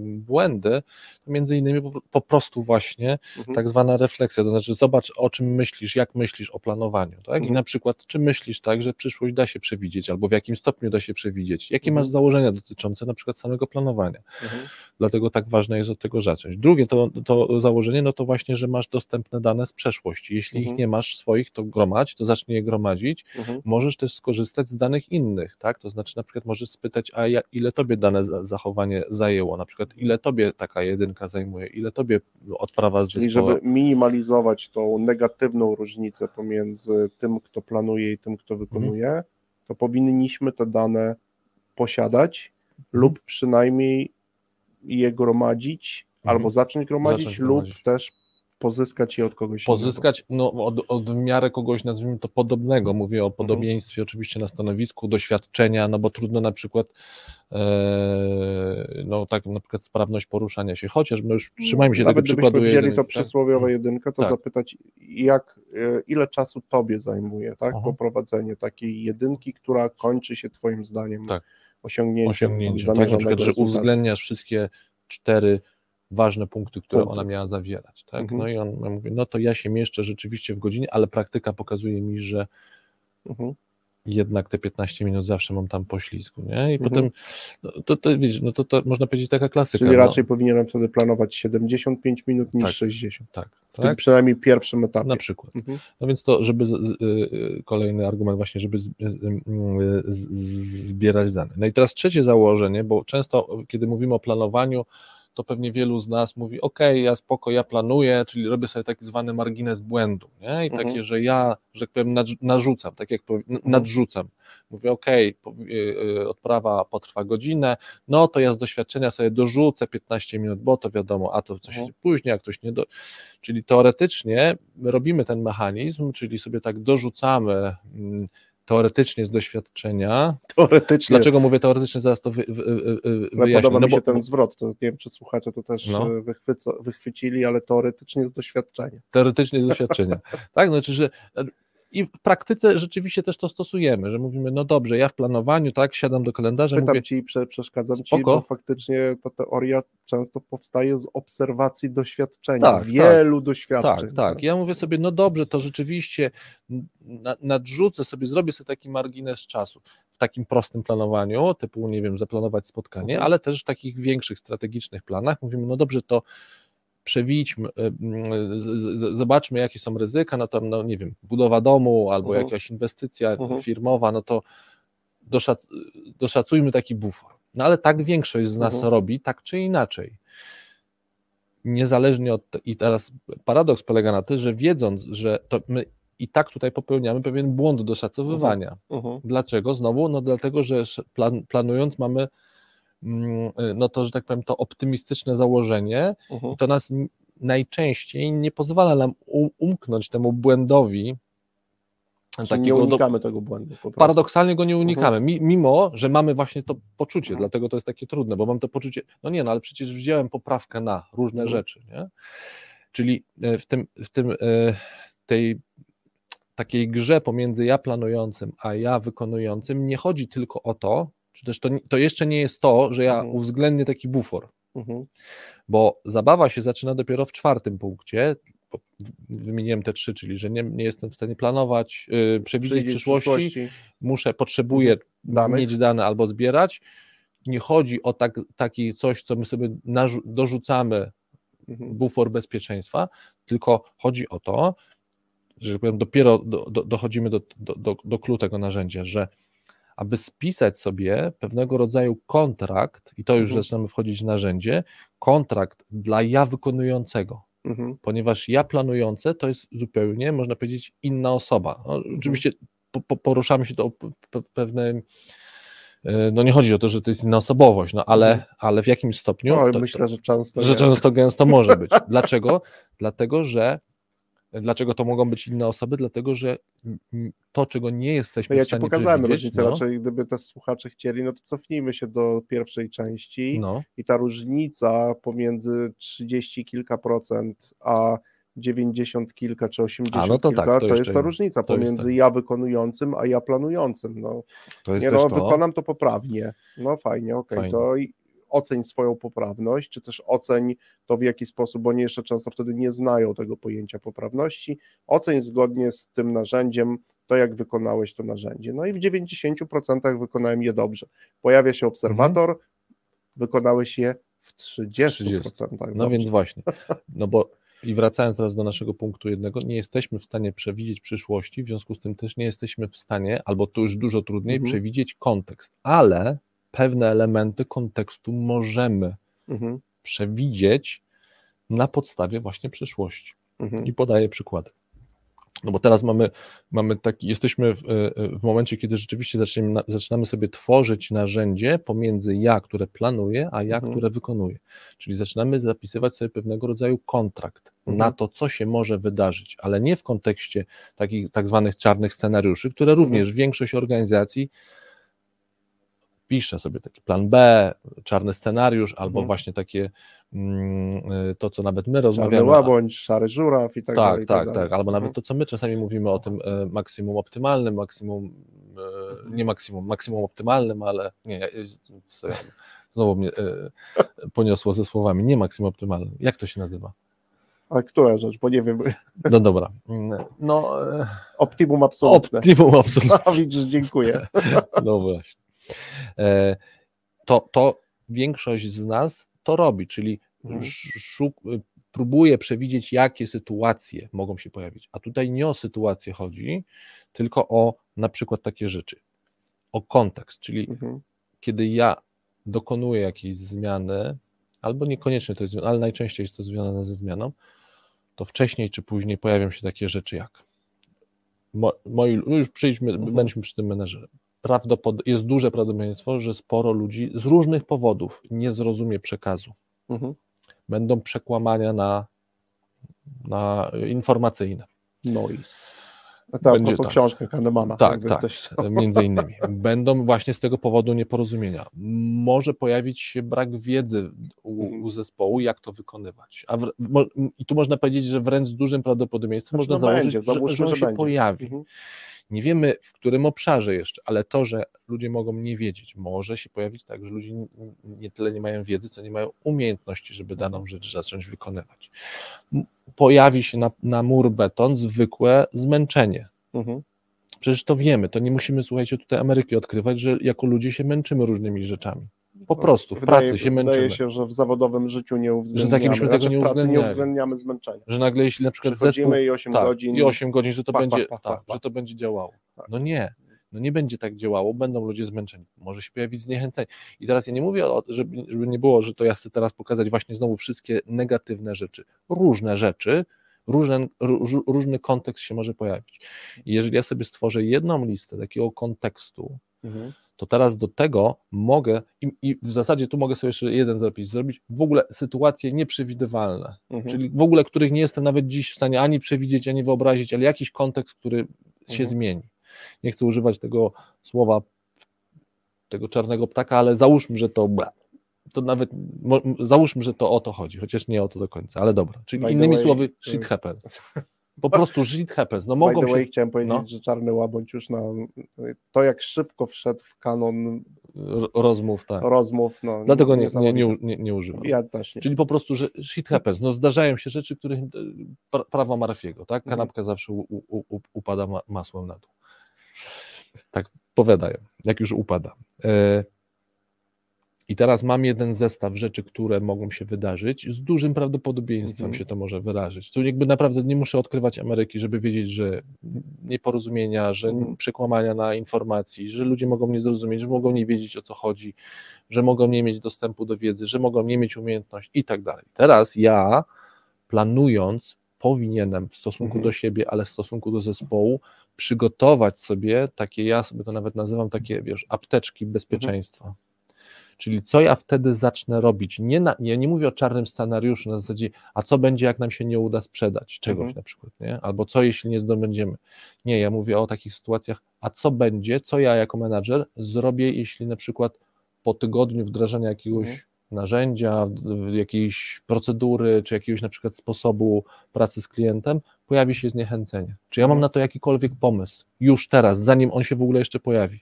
błędy, to między innymi po, po prostu właśnie Mhm. tak zwana refleksja, to znaczy zobacz o czym myślisz, jak myślisz o planowaniu, tak? I Mhm. na przykład czy myślisz tak, że przyszłość da się przewidzieć, albo w jakim stopniu da się przewidzieć, jakie Mhm. masz założenia dotyczące na przykład samego planowania, Mhm. dlatego tak ważne jest od tego zacząć. Drugie to, to założenie, no to właśnie, że masz dostępne dane z przeszłości, jeśli Mhm. ich nie masz swoich, to gromadź, to zacznij je gromadzić, Mhm. możesz też skorzystać z danych innych, tak, to znaczy na przykład możesz spytać, a ja, ile tobie dane za- zachowanie zajęło, na przykład ile tobie taka jedynka zajmuje, ile tobie odprawa z Czyli zespołem. żeby minimalizować tą negatywną różnicę pomiędzy tym, kto planuje i tym, kto wykonuje. To powinniśmy te dane posiadać lub przynajmniej je gromadzić, Mhm. albo zacząć gromadzić, Zacząć lub gromadzić. też pozyskać je od kogoś innego. Pozyskać no, od, od w miarę kogoś, nazwijmy to podobnego, mówię o podobieństwie oczywiście na stanowisku, doświadczenia, no bo trudno na przykład e, no tak na przykład sprawność poruszania się, chociaż no już trzymajmy się Nawet tego przykładu wzięli jedynki, to tak? przysłowiowe jedynkę, to Tak. zapytać, jak, e, ile czasu tobie zajmuje tak, Aha. poprowadzenie takiej jedynki, która kończy się twoim zdaniem Tak. osiągnięciem, osiągnięciem, tak? Na przykład, że uwzględniasz wszystkie cztery ważne punkty, które ona miała zawierać, tak? Mhm. No i on ja mówię, no to ja się mieszczę rzeczywiście w godzinie, ale praktyka pokazuje mi, że Mhm. jednak te 15 minut zawsze mam tam poślizgu, nie? I Mhm. potem, no, to, to no to, to można powiedzieć taka klasyka. Czyli no, raczej powinienem wtedy planować 75 minut niż Tak. 60. tak, W tym tak, przynajmniej pierwszym etapie. na przykład. Mhm. No więc to, żeby, z, z, y, kolejny argument właśnie, żeby z, z, z, zbierać dane. No i teraz trzecie założenie, bo często, kiedy mówimy o planowaniu, to pewnie wielu z nas mówi, ok, ja spoko, ja planuję, czyli robię sobie tak zwany margines błędu, nie? I Mhm. takie, że ja, że tak powiem, narzucam, tak jak n- nadrzucam. Mówię, ok, odprawa potrwa godzinę, no to ja z doświadczenia sobie dorzucę 15 minut, bo to wiadomo, a to coś Mhm. później, jak ktoś nie do... Czyli teoretycznie my robimy ten mechanizm, czyli sobie tak dorzucamy mm, teoretycznie z doświadczenia. Teoretycznie. Dlaczego mówię teoretycznie, zaraz to wy, wy, wy, Ale wyjaśnię. podoba No mi się bo- ten zwrot, to nie wiem, czy słuchacze to też No. e, wychwyca, wychwycili, ale teoretycznie z doświadczenia. Teoretycznie z doświadczenia. (laughs) tak, znaczy, że i w praktyce rzeczywiście też to stosujemy, że mówimy, no dobrze, ja w planowaniu, tak, siadam do kalendarza, Pytam mówię, ci i prze, przeszkadzam ci, Spoko. bo faktycznie ta teoria często powstaje z obserwacji doświadczenia, Tak, wielu doświadczeń. Tak, tak. Ja mówię sobie, no dobrze, to rzeczywiście na, nadrzucę sobie, zrobię sobie taki margines czasu w takim prostym planowaniu, typu, nie wiem, zaplanować spotkanie, Mhm. ale też w takich większych, strategicznych planach mówimy, no dobrze, to przewijdźmy, y, y, z- z- zobaczmy, jakie są ryzyka, no to, no nie wiem, budowa domu albo Mhm. jakaś inwestycja Mhm. firmowa, no to doszac, doszacujmy taki bufor. No ale tak większość z nas Mhm. robi, tak czy inaczej niezależnie od. I teraz paradoks polega na tym, że wiedząc, że to my i tak tutaj popełniamy pewien błąd doszacowywania. Mhm. Dlaczego? Znowu, no dlatego, że plan, planując mamy no to, że tak powiem, to optymistyczne założenie i to nas najczęściej nie pozwala nam umknąć temu błędowi Czyli nie takiego do, unikamy tego błędu. Paradoksalnie go nie unikamy, Mhm. mi- mimo, że mamy właśnie to poczucie, Mhm. dlatego to jest takie trudne, bo mam to poczucie, no nie, no ale przecież wziąłem poprawkę na różne rzeczy, nie? Czyli e, w tym, w tym e, tej takiej grze pomiędzy ja planującym, a ja wykonującym nie chodzi tylko o to, czy też to, to jeszcze nie jest to, że ja Mhm. uwzględnię taki bufor, Mhm. bo zabawa się zaczyna dopiero w czwartym punkcie, wymieniłem te trzy, czyli że nie, nie jestem w stanie planować, yy, przewidzieć Przewidzieć przyszłości, muszę, potrzebuję Mhm. Danych. mieć dane albo zbierać. Nie chodzi o tak, taki coś, co my sobie dorzucamy, Mhm. bufor bezpieczeństwa, tylko chodzi o to, że tak powiem, dopiero do, do, dochodzimy do, do, do, do tego narzędzia, że aby spisać sobie pewnego rodzaju kontrakt, i to już Mhm. zaczynamy wchodzić w narzędzie, kontrakt dla ja wykonującego, Mhm. ponieważ ja planujące to jest zupełnie, można powiedzieć, inna osoba. No, oczywiście po, po, poruszamy się to w pewnej no nie chodzi o to, że to jest inna osobowość, no ale, mhm. ale w jakim stopniu? No, to, myślę, że często. Że jest. często gęsto może być. (laughs) Dlaczego? Dlatego, że Dlaczego to mogą być inne osoby? Dlatego, że to, czego nie jesteśmy no ja w stanie ci pokazałem różnicę, no. raczej gdyby te słuchacze chcieli, no to cofnijmy się do pierwszej części no. i ta różnica pomiędzy 30 kilka procent a 90 kilka czy 80 a, no to kilka, tak, to, to jest ta różnica pomiędzy tak. ja wykonującym, a ja planującym. No, to jest nie, no, to. wykonam to poprawnie. No fajnie, okej, okay, to oceń swoją poprawność, czy też oceń to w jaki sposób, bo oni jeszcze często wtedy nie znają tego pojęcia poprawności, oceń zgodnie z tym narzędziem to, jak wykonałeś to narzędzie. No i w 90% wykonałem je dobrze. Pojawia się obserwator, mhm. wykonałeś je w 30%. 30. No dobrze. więc właśnie, (laughs) no bo i wracając teraz do naszego punktu jednego, nie jesteśmy w stanie przewidzieć przyszłości, w związku z tym też nie jesteśmy w stanie, albo to już dużo trudniej, mhm. przewidzieć kontekst, ale pewne elementy kontekstu możemy mhm. przewidzieć na podstawie właśnie przyszłości. Mhm. I podaję przykłady. No bo teraz mamy, mamy taki, jesteśmy w, w momencie, kiedy rzeczywiście zaczynamy, zaczynamy sobie tworzyć narzędzie pomiędzy ja, które planuję, a ja, mhm. które wykonuję. Czyli zaczynamy zapisywać sobie pewnego rodzaju kontrakt mhm. na to, co się może wydarzyć, ale nie w kontekście takich tak zwanych czarnych scenariuszy, które również mhm. większość organizacji piszę sobie taki plan B, czarny scenariusz, albo mhm. właśnie takie mm, y, to, co nawet my rozmawiamy. Czarny łabądź, szary żuraw i tak, tak dalej. Tak, tak, tak, albo nawet mhm. to, co my czasami mówimy o tym e, maksimum optymalnym, maksimum, e, mhm. nie maksimum, maksimum optymalnym, ale nie, (laughs) znowu mnie e, poniosło ze słowami, nie maksimum optymalnym. Jak to się nazywa? Ale która rzecz, bo nie wiem. No dobra. Mm, no, optimum absolutne. Optimum absolutne. (laughs) No, widzisz, dziękuję. (laughs) No właśnie. E, to, to większość z nas to robi, czyli mhm. próbuje przewidzieć, jakie sytuacje mogą się pojawić. A tutaj nie o sytuację chodzi, tylko o na przykład takie rzeczy. O kontekst, czyli mhm. kiedy ja dokonuję jakiejś zmiany, albo niekoniecznie to jest, ale najczęściej jest to związane ze zmianą, to wcześniej czy później pojawią się takie rzeczy jak moi, już przejdźmy, mhm. będziemy przy tym menedżerze prawdopod- jest duże prawdopodobieństwo, że sporo ludzi z różnych powodów nie zrozumie przekazu. Mhm. Będą przekłamania na, na informacyjne. Noise. A tak, Będzie, tak. książkę Kahnemana. Tak, tak, między (laughs) innymi. Będą właśnie z tego powodu nieporozumienia. Może pojawić się brak wiedzy u, mhm. u zespołu, jak to wykonywać. A w, mo, I tu można powiedzieć, że wręcz z dużym prawdopodobieństwem znaczy, można założyć, będzie, że, że, że się będzie. pojawi. Mhm. Nie wiemy w którym obszarze jeszcze, ale to, że ludzie mogą nie wiedzieć, może się pojawić tak, że ludzie nie tyle nie mają wiedzy, co nie mają umiejętności, żeby daną rzecz zacząć wykonywać. Pojawi się na, na mur beton zwykłe zmęczenie. Mhm. Przecież to wiemy, to nie musimy, słuchajcie, tutaj Ameryki odkrywać, że jako ludzie się męczymy różnymi rzeczami. Po prostu, w wydaje, pracy się męczymy. Wydaje się, że w zawodowym życiu nie uwzględniamy, że tak byśmy tego znaczy, nie, pracy nie uwzględniamy zmęczenia. Że nagle jeśli na przykład zespół... i 8 tak, godzin... i 8 godzin, że to, będzie, tak, że to będzie działało. Tak. No nie, no nie będzie tak działało, będą ludzie zmęczeni, może się pojawić zniechęcenie. I teraz ja nie mówię, o, żeby, żeby nie było, że to ja chcę teraz pokazać właśnie znowu wszystkie negatywne rzeczy, różne rzeczy, różny, różny kontekst się może pojawić. I jeżeli ja sobie stworzę jedną listę takiego kontekstu, mhm to teraz do tego mogę, i, i, w zasadzie tu mogę sobie jeszcze jeden zapis zrobić, w ogóle sytuacje nieprzewidywalne, mhm. czyli w ogóle których nie jestem nawet dziś w stanie ani przewidzieć, ani wyobrazić, ale jakiś kontekst, który mhm. się zmieni. Nie chcę używać tego słowa, tego czarnego ptaka, ale załóżmy, że to to nawet załóżmy, że to o to chodzi, chociaż nie o to do końca, ale dobra. Czyli By innymi way, słowy, shit happens. (laughs) Po prostu shit happens. No, mogą By the way, się... chciałem powiedzieć, no. że Czarny Łabądź już na to, jak szybko wszedł w kanon rozmów, tak. Rozmów, no, Dlatego nie, nie, nie, nie, nie używam. Ja też nie. Czyli po prostu, że shit happens. No, zdarzają się rzeczy, których e, prawa Marfiego, tak? Mhm. Kanapka zawsze u, u, u, upada masłem na dół. Tak powiadają, jak już upada. E i teraz mam jeden zestaw rzeczy, które mogą się wydarzyć. Z dużym prawdopodobieństwem mhm. się to może wyrazić. Tu jakby naprawdę nie muszę odkrywać Ameryki, żeby wiedzieć, że nieporozumienia, że mhm. przekłamania na informacji, że ludzie mogą nie zrozumieć, że mogą nie wiedzieć o co chodzi, że mogą nie mieć dostępu do wiedzy, że mogą nie mieć umiejętności i tak dalej. Teraz ja planując powinienem w stosunku mhm. do siebie, ale w stosunku do zespołu przygotować sobie takie, ja sobie to nawet nazywam takie, wiesz, apteczki bezpieczeństwa. Czyli co ja wtedy zacznę robić? Nie na, ja nie mówię o czarnym scenariuszu na zasadzie, a co będzie, jak nam się nie uda sprzedać czegoś Mhm. na przykład, nie? albo co jeśli nie zdobędziemy. Nie, ja mówię o takich sytuacjach, a co będzie, co ja jako menadżer zrobię, jeśli na przykład po tygodniu wdrażania jakiegoś Mhm. narzędzia, jakiejś procedury, czy jakiegoś na przykład sposobu pracy z klientem, pojawi się zniechęcenie. Czy ja mam Mhm. na to jakikolwiek pomysł już teraz, zanim on się w ogóle jeszcze pojawi?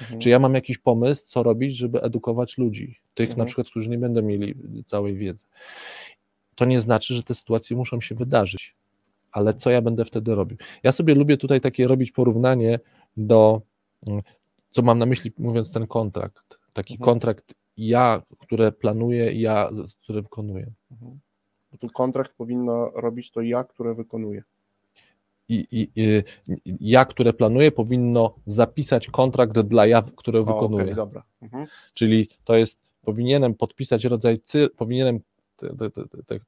Mhm. Czy ja mam jakiś pomysł, co robić, żeby edukować ludzi, tych Mhm. na przykład, którzy nie będą mieli całej wiedzy? To nie znaczy, że te sytuacje muszą się wydarzyć, ale co ja będę wtedy robił? Ja sobie lubię tutaj takie robić porównanie do, mm, co mam na myśli, mówiąc ten kontrakt. Taki Mhm. kontrakt ja, które planuję, ja, z- które wykonuję. Mhm. Tu kontrakt powinno robić to ja, które wykonuje. I, i, i ja, które planuję, powinno zapisać kontrakt dla ja, które O, wykonuję. okej, dobra. Mhm. Czyli to jest, powinienem podpisać rodzaj, cy, powinienem,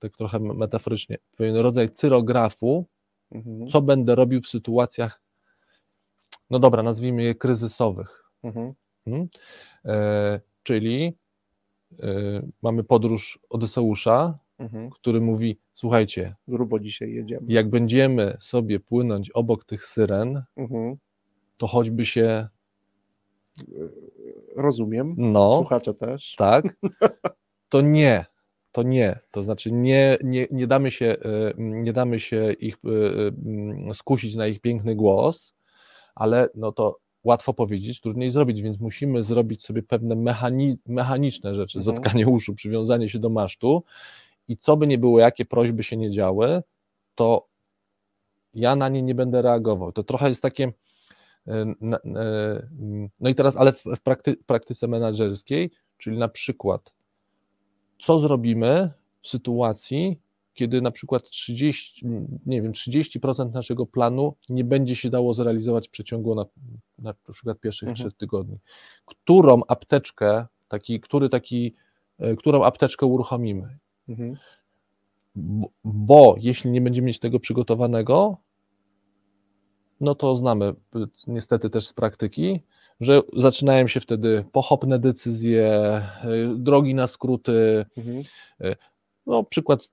tak trochę metaforycznie, rodzaj cyrografu, Mhm. co będę robił w sytuacjach, no dobra, nazwijmy je kryzysowych. Mhm. Mhm. E, czyli e, mamy podróż Odyseusza, Mhm. który mówi, słuchajcie, Grubo dzisiaj jedziemy. jak będziemy sobie płynąć obok tych syren, Mhm. to choćby się, Rozumiem. no, Słuchacze też. tak, (laughs) to nie, to nie, to znaczy nie, nie, nie, damy, się, e, nie damy się ich e, e, skusić na ich piękny głos, ale no to łatwo powiedzieć, trudniej zrobić, więc musimy zrobić sobie pewne mechani, mechaniczne rzeczy, Mhm. zatkanie uszu, przywiązanie się do masztu i co by nie było, jakie prośby się nie działy, to ja na nie nie będę reagował. To trochę jest takie, e, e, no i teraz, ale w, w prakty, praktyce menedżerskiej, czyli na przykład, co zrobimy w sytuacji, kiedy na przykład 30, nie wiem, 30% naszego planu nie będzie się dało zrealizować w przeciągu na, na przykład pierwszych Mhm. trzech tygodni. Którą apteczkę, taki, który taki, e, którą apteczkę uruchomimy? Mhm. Bo, bo jeśli nie będziemy mieć tego przygotowanego, no to znamy y, niestety też z praktyki, że zaczynają się wtedy pochopne decyzje, y, drogi na skróty. Mhm. No, przykład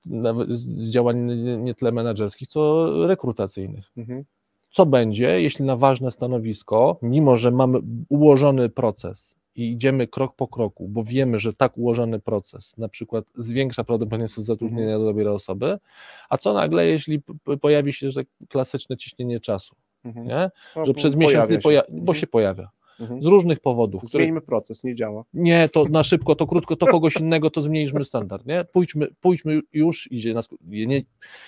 z działań nie- nie tyle menedżerskich, co rekrutacyjnych. Mhm. Co będzie, jeśli na ważne stanowisko, mimo że mamy ułożony proces i idziemy krok po kroku, bo wiemy, że tak ułożony proces na przykład zwiększa prawdopodobieństwo zatrudnienia do dobrej osoby, a co nagle, jeśli pojawi się że tak klasyczne ciśnienie czasu, Mhm. nie? No, że przez miesiąc nie poja- bo Mhm. się pojawia, Mhm. z różnych powodów. które- Zmieńmy proces, nie działa. nie, to na (laughs) szybko, to krótko, to kogoś innego, to zmniejszmy standard, nie? Pójdźmy, pójdźmy już, idzie nas, nie,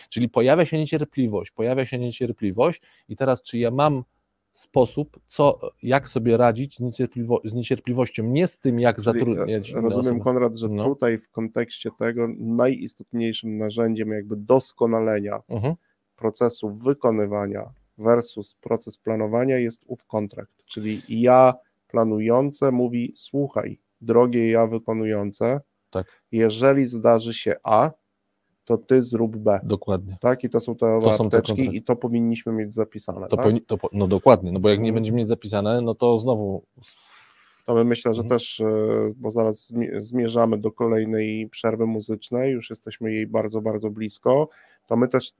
czyli pojawia się niecierpliwość, pojawia się niecierpliwość i teraz czy ja mam sposób, co, jak sobie radzić z, niecierpliwo, z niecierpliwością, nie z tym, jak Czyli, zatrudniać e, inne Rozumiem, osoby. Konrad, że No. tutaj w kontekście tego najistotniejszym narzędziem jakby doskonalenia Mhm. procesu wykonywania versus proces planowania jest ów kontrakt, czyli ja planujące mówi słuchaj, drogie ja wykonujące, Tak. jeżeli zdarzy się A, to ty zrób B. Dokładnie. Tak, i to są te To są te i to powinniśmy mieć zapisane. To, tak? powinni- to, po- no dokładnie, no bo jak nie Mhm. będziemy mieć zapisane, no to znowu To my myślę, że Mhm. też, e, bo zaraz zmi- zmierzamy do kolejnej przerwy muzycznej, już jesteśmy jej bardzo, bardzo blisko, to my też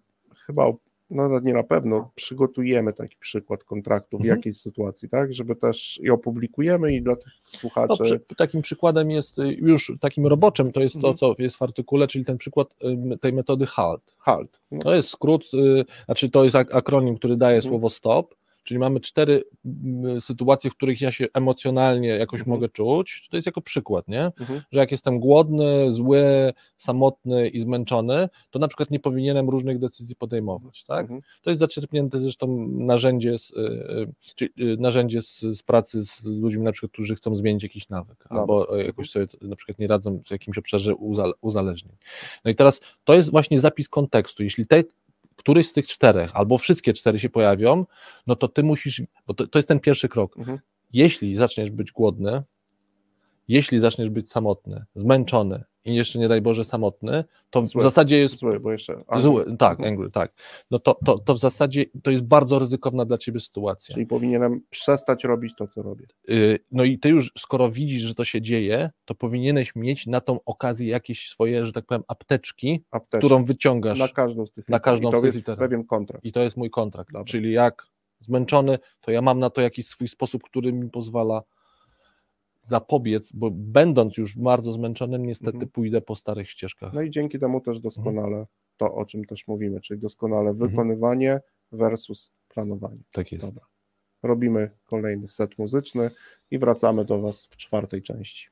chyba, no nawet nie na pewno, przygotujemy taki przykład kontraktu w Mhm. jakiejś sytuacji, tak, żeby też i opublikujemy i dla tych No, słuchaczy, przy, takim przykładem jest y, już takim roboczym, to jest to, Mhm. co jest w artykule, czyli ten przykład ym, tej metody HALT. halt. No, To jest skrót, y, znaczy to jest ak- akronim, który daje Mhm. słowo stop, czyli mamy cztery mm, sytuacje, w których ja się emocjonalnie jakoś Mhm. mogę czuć. To jest jako przykład, nie? mhm, Że jak jestem głodny, zły, samotny i zmęczony, to na przykład nie powinienem różnych decyzji podejmować, tak? mhm, To jest zaczerpnięte zresztą narzędzie, z, y, y, czy, y, narzędzie z, z pracy z ludźmi, na przykład, którzy chcą zmienić jakiś nawyk, albo y, jakoś sobie na przykład nie radzą w jakimś obszarze uzale, uzależnień. No i teraz to jest właśnie zapis kontekstu. Jeśli te, któryś z tych czterech, albo wszystkie cztery się pojawią, no to ty musisz, bo to, to jest ten pierwszy krok. mhm, Jeśli zaczniesz być głodny, jeśli zaczniesz być samotny, zmęczony i jeszcze nie daj Boże samotny, to Zły. w zasadzie jest Zły, bo jeszcze... a, zły, tak, angry, tak. No to, to, to w zasadzie to jest bardzo ryzykowna dla ciebie sytuacja. Czyli powinienem przestać robić to, co robię. Y, No i ty już, skoro widzisz, że to się dzieje, to powinieneś mieć na tą okazję jakieś swoje, że tak powiem, apteczki, Apteczkę. którą wyciągasz. Na każdą z tych na każdą I to z tych jest pewien kontrakt. I to jest mój kontrakt. Dobra. Czyli jak zmęczony, to ja mam na to jakiś swój sposób, który mi pozwala zapobiec, bo będąc już bardzo zmęczonym, niestety Mhm. pójdę po starych ścieżkach. No i dzięki temu też doskonale to, o czym też mówimy, czyli doskonale Mhm. wykonywanie versus planowanie. Tak jest. Dobra. Robimy kolejny set muzyczny i wracamy do Was w czwartej części.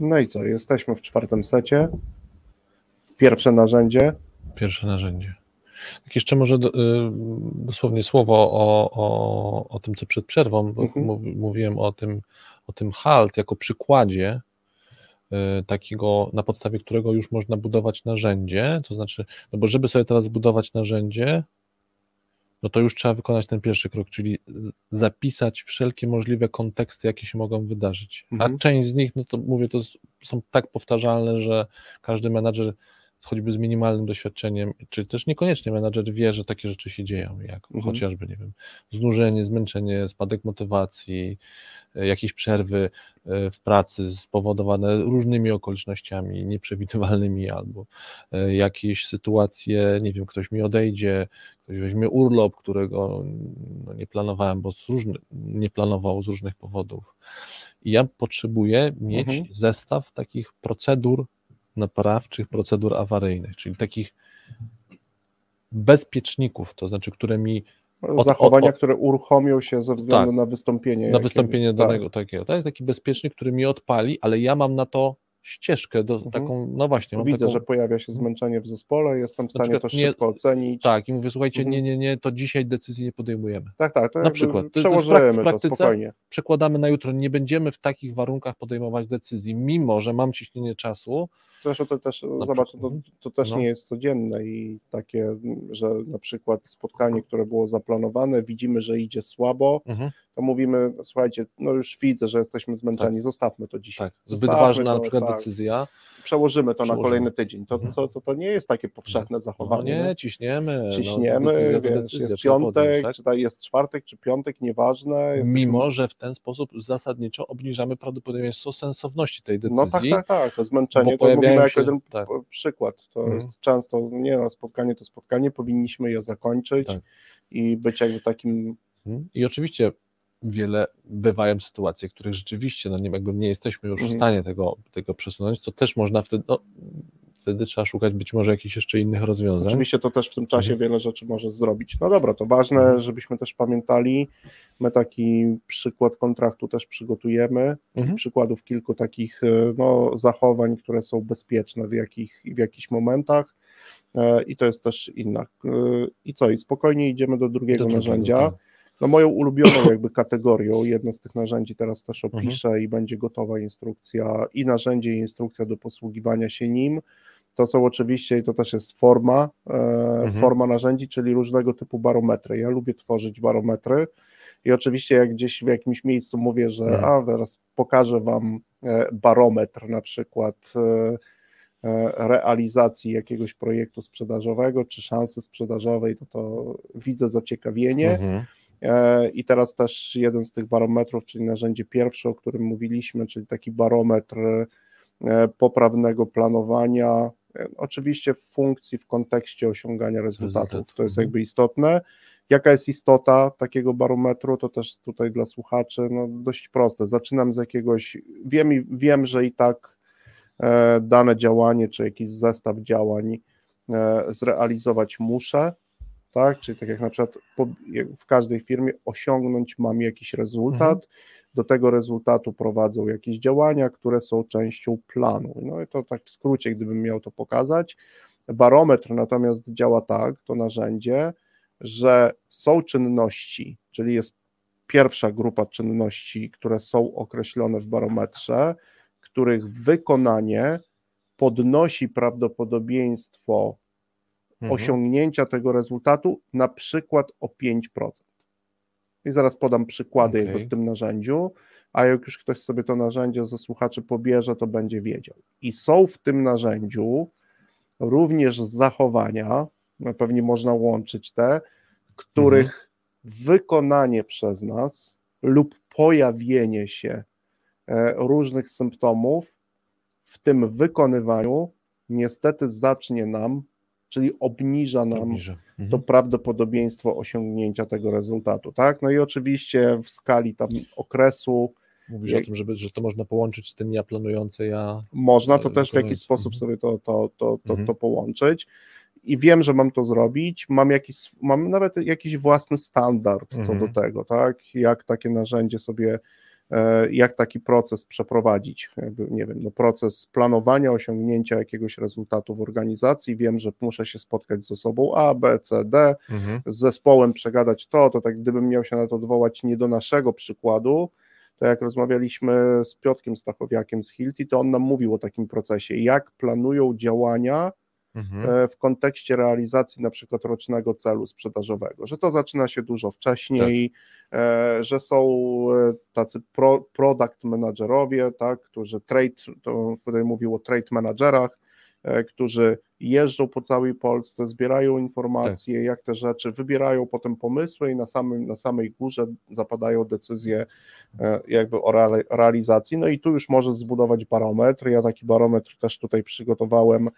No i co? Jesteśmy w czwartym secie. Pierwsze narzędzie. Pierwsze narzędzie. Tak jeszcze może do, y, dosłownie słowo o, o, o tym, co przed przerwą, bo Mhm. mów, mówiłem o tym, o tym halt jako przykładzie y, takiego, na podstawie którego już można budować narzędzie, to znaczy, no bo żeby sobie teraz zbudować narzędzie, no to już trzeba wykonać ten pierwszy krok, czyli zapisać wszelkie możliwe konteksty, jakie się mogą wydarzyć. Mhm. A część z nich, no to mówię, to są tak powtarzalne, że każdy menadżer choćby z minimalnym doświadczeniem, czy też niekoniecznie menadżer wie, że takie rzeczy się dzieją, jak Mhm. chociażby, nie wiem, znużenie, zmęczenie, spadek motywacji, e, jakieś przerwy e, w pracy spowodowane różnymi okolicznościami nieprzewidywalnymi albo e, jakieś sytuacje, nie wiem, ktoś mi odejdzie, ktoś weźmie urlop, którego no, nie planowałem, bo z różny, nie planował z różnych powodów. I ja potrzebuję mieć Mhm. zestaw takich procedur naprawczych, procedur awaryjnych, czyli takich bezpieczników, to znaczy, które mi od, zachowania, od, od, które uruchomią się ze względu tak, na wystąpienie. Na wystąpienie danego tak. takiego. To jest taki bezpiecznik, który mi odpali, ale ja mam na to ścieżkę do mhm. taką, no właśnie. Widzę, taką... że pojawia się zmęczenie w zespole, jestem w stanie to szybko nie, ocenić. Tak, i mówię, słuchajcie, mhm. nie, nie, nie, to dzisiaj decyzji nie podejmujemy. Tak, tak, to na przykład. Przełożymy w praktyce, to spokojnie. Przekładamy na jutro, nie będziemy w takich warunkach podejmować decyzji, mimo, że mam ciśnienie czasu, Zresztą to też, na zobacz, to, to też no. nie jest codzienne i takie, że na przykład spotkanie, które było zaplanowane, widzimy, że idzie słabo, mhm. to mówimy, słuchajcie, no już widzę, że jesteśmy zmęczeni, tak. zostawmy to dzisiaj. Tak. Zbyt zostawmy ważna to, na przykład tak. decyzja. Przełożymy to Przełożymy. na kolejny tydzień. To, mhm. to, to, to, nie jest takie powszechne no zachowanie. No nie, ciśniemy. No, ciśniemy, no, decyzja, wiesz, decyzja, jest piątek, podjąć, tak? czy jest czwartek, czy piątek, nieważne. Jesteśmy... Mimo, że w ten sposób zasadniczo obniżamy prawdopodobieństwo sensowności tej decyzji. No tak, tak, tak, to zmęczenie, to mówimy jako jeden tak. przykład. To mhm. jest często, nie no, spotkanie to spotkanie, powinniśmy je zakończyć tak. i być jakby takim... Mhm. I oczywiście wiele bywają sytuacje, których rzeczywiście no nie, jakby nie jesteśmy już w mhm. stanie tego, tego przesunąć, to też można wtedy, no, wtedy trzeba szukać być może jakichś jeszcze innych rozwiązań. Oczywiście to też w tym czasie mhm. wiele rzeczy może zrobić. No dobra, to ważne, mhm. żebyśmy też pamiętali, my taki przykład kontraktu też przygotujemy, mhm. przykładów kilku takich e, no, zachowań, które są bezpieczne w, jakich, w jakichś momentach e, i to jest też inna. E, I co, i spokojnie idziemy do drugiego do narzędzia. Tak. No moją ulubioną (coughs) jakby kategorią, jedno z tych narzędzi teraz też opiszę mhm. i będzie gotowa instrukcja i narzędzie i instrukcja do posługiwania się nim. To są oczywiście, i to też jest forma, e, mhm. forma narzędzi, czyli różnego typu barometry. Ja lubię tworzyć barometry i oczywiście jak gdzieś w jakimś miejscu mówię, że mhm. a teraz pokażę Wam e, barometr na przykład e, realizacji jakiegoś projektu sprzedażowego czy szansy sprzedażowej, to to widzę zaciekawienie. Mhm. I teraz też jeden z tych barometrów, czyli narzędzie pierwsze, o którym mówiliśmy, czyli taki barometr poprawnego planowania, Oczywiście w funkcji, w kontekście osiągania rezultatów. To jest mhm. jakby istotne. Jaka jest istota takiego barometru? To też tutaj dla słuchaczy no, dość proste. Zaczynam z jakiegoś, wiem, wiem że i tak e, dane działanie, czy jakiś zestaw działań e, zrealizować muszę, tak? Czyli tak jak na przykład w każdej firmie osiągnąć mam jakiś rezultat, mhm. do tego rezultatu prowadzą jakieś działania, które są częścią planu. No i to tak w skrócie, gdybym miał to pokazać. Barometr natomiast działa tak, to narzędzie, że są czynności, czyli jest pierwsza grupa czynności, które są określone w barometrze, których wykonanie podnosi prawdopodobieństwo mhm. osiągnięcia tego rezultatu na przykład o 5%. I zaraz podam przykłady okay. w tym narzędziu, a jak już ktoś sobie to narzędzie ze słuchaczy pobierze, to będzie wiedział. I są w tym narzędziu również zachowania, no pewnie można łączyć te, których mhm. wykonanie przez nas lub pojawienie się e, różnych symptomów w tym wykonywaniu niestety zacznie nam czyli obniża nam obniża. Mhm. to prawdopodobieństwo osiągnięcia tego rezultatu, tak? No i oczywiście w skali tam okresu Mówisz jak, o tym, żeby, że to można połączyć z tym ja planujące, ja... Można to też w jakiś sposób mhm. sobie to, to, to, to, mhm. to połączyć i wiem, że mam to zrobić, mam jakiś, mam nawet jakiś własny standard co do tego, tak? Jak takie narzędzie sobie E, jak taki proces przeprowadzić, jakby, nie wiem, no proces planowania, osiągnięcia jakiegoś rezultatu w organizacji, wiem, że muszę się spotkać z osobą A, B, C, D, mhm. z zespołem przegadać to, to tak gdybym miał się na to odwołać nie do naszego przykładu, to jak rozmawialiśmy z Piotkiem Stachowiakiem z Hilti, to on nam mówił o takim procesie, jak planują działania mhm. E, w kontekście realizacji na przykład rocznego celu sprzedażowego, że to zaczyna się dużo wcześniej, tak. E, że są e, tacy pro, product managerowie, tak, którzy trade, to tutaj mówił o trade managerach, którzy jeżdżą po całej Polsce, zbierają informacje, tak. jak te rzeczy, wybierają potem pomysły i na, samym, na samej górze zapadają decyzje jakby o realizacji. No i tu już możesz zbudować barometr. Ja taki barometr też tutaj przygotowałem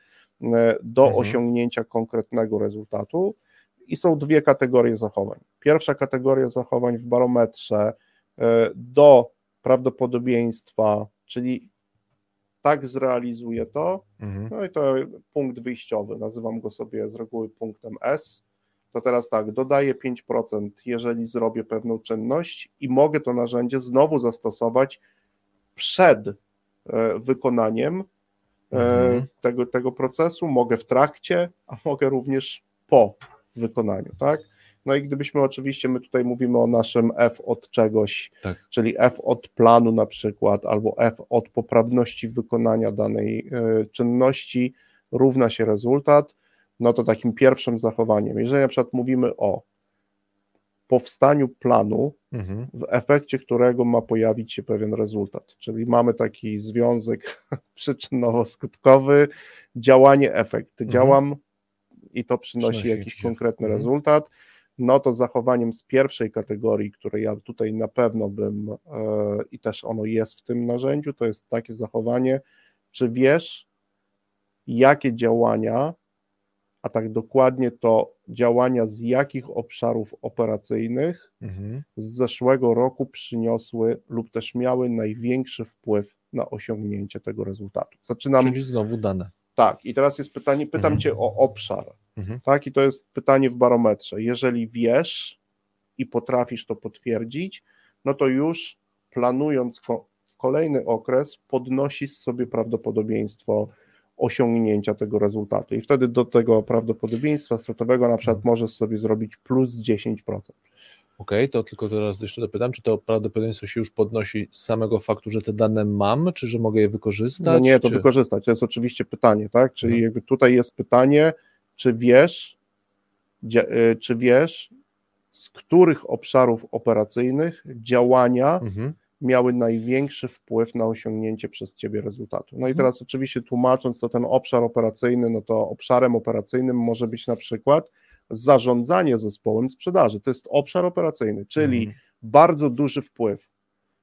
do mhm. osiągnięcia konkretnego rezultatu. I są dwie kategorie zachowań. Pierwsza kategoria zachowań w barometrze e, do prawdopodobieństwa, czyli tak zrealizuję to, Mhm. no i to punkt wyjściowy, nazywam go sobie z reguły punktem S, to teraz tak, dodaję 5%, jeżeli zrobię pewną czynność i mogę to narzędzie znowu zastosować przed e, wykonaniem e, Mhm. tego, tego procesu, mogę w trakcie, a mogę również po wykonaniu, tak? No i gdybyśmy oczywiście, my tutaj mówimy o naszym F od czegoś, Tak. czyli F od planu na przykład, albo F od poprawności wykonania danej e, czynności równa się rezultat, no to takim pierwszym zachowaniem, jeżeli na przykład mówimy o powstaniu planu, Mhm. w efekcie którego ma pojawić się pewien rezultat. Czyli mamy taki związek (laughs) przyczynowo-skutkowy, działanie, efekt. Mhm. Działam i to przynosi, Przynosi jakiś jakiś konkretny. Mhm. rezultat. No to zachowaniem z pierwszej kategorii, które ja tutaj na pewno bym e, i też ono jest w tym narzędziu, to jest takie zachowanie, czy wiesz, jakie działania, a tak dokładnie to działania z jakich obszarów operacyjnych Mhm. z zeszłego roku przyniosły lub też miały największy wpływ na osiągnięcie tego rezultatu. Zaczynam Czyli znowu dane. tak, i teraz jest pytanie, pytam Mhm. Cię o obszar, Mhm. tak, i to jest pytanie w barometrze. Jeżeli wiesz i potrafisz to potwierdzić, no to już planując ko- kolejny okres, podnosisz sobie prawdopodobieństwo osiągnięcia tego rezultatu. I wtedy do tego prawdopodobieństwa stratowego na przykład Mhm. możesz sobie zrobić plus 10%. Okej, to tylko teraz jeszcze dopytam, czy to prawdopodobieństwo się już podnosi z samego faktu, że te dane mam, czy że mogę je wykorzystać? No nie, to czy... wykorzystać. To jest oczywiście pytanie, tak? Czyli Mhm. jakby tutaj jest pytanie, czy wiesz, y, czy wiesz, z których obszarów operacyjnych działania Mhm. Miały największy wpływ na osiągnięcie przez ciebie rezultatu. No i teraz oczywiście tłumacząc to ten obszar operacyjny, no to obszarem operacyjnym może być na przykład zarządzanie zespołem sprzedaży. To jest obszar operacyjny, czyli Mhm. bardzo duży wpływ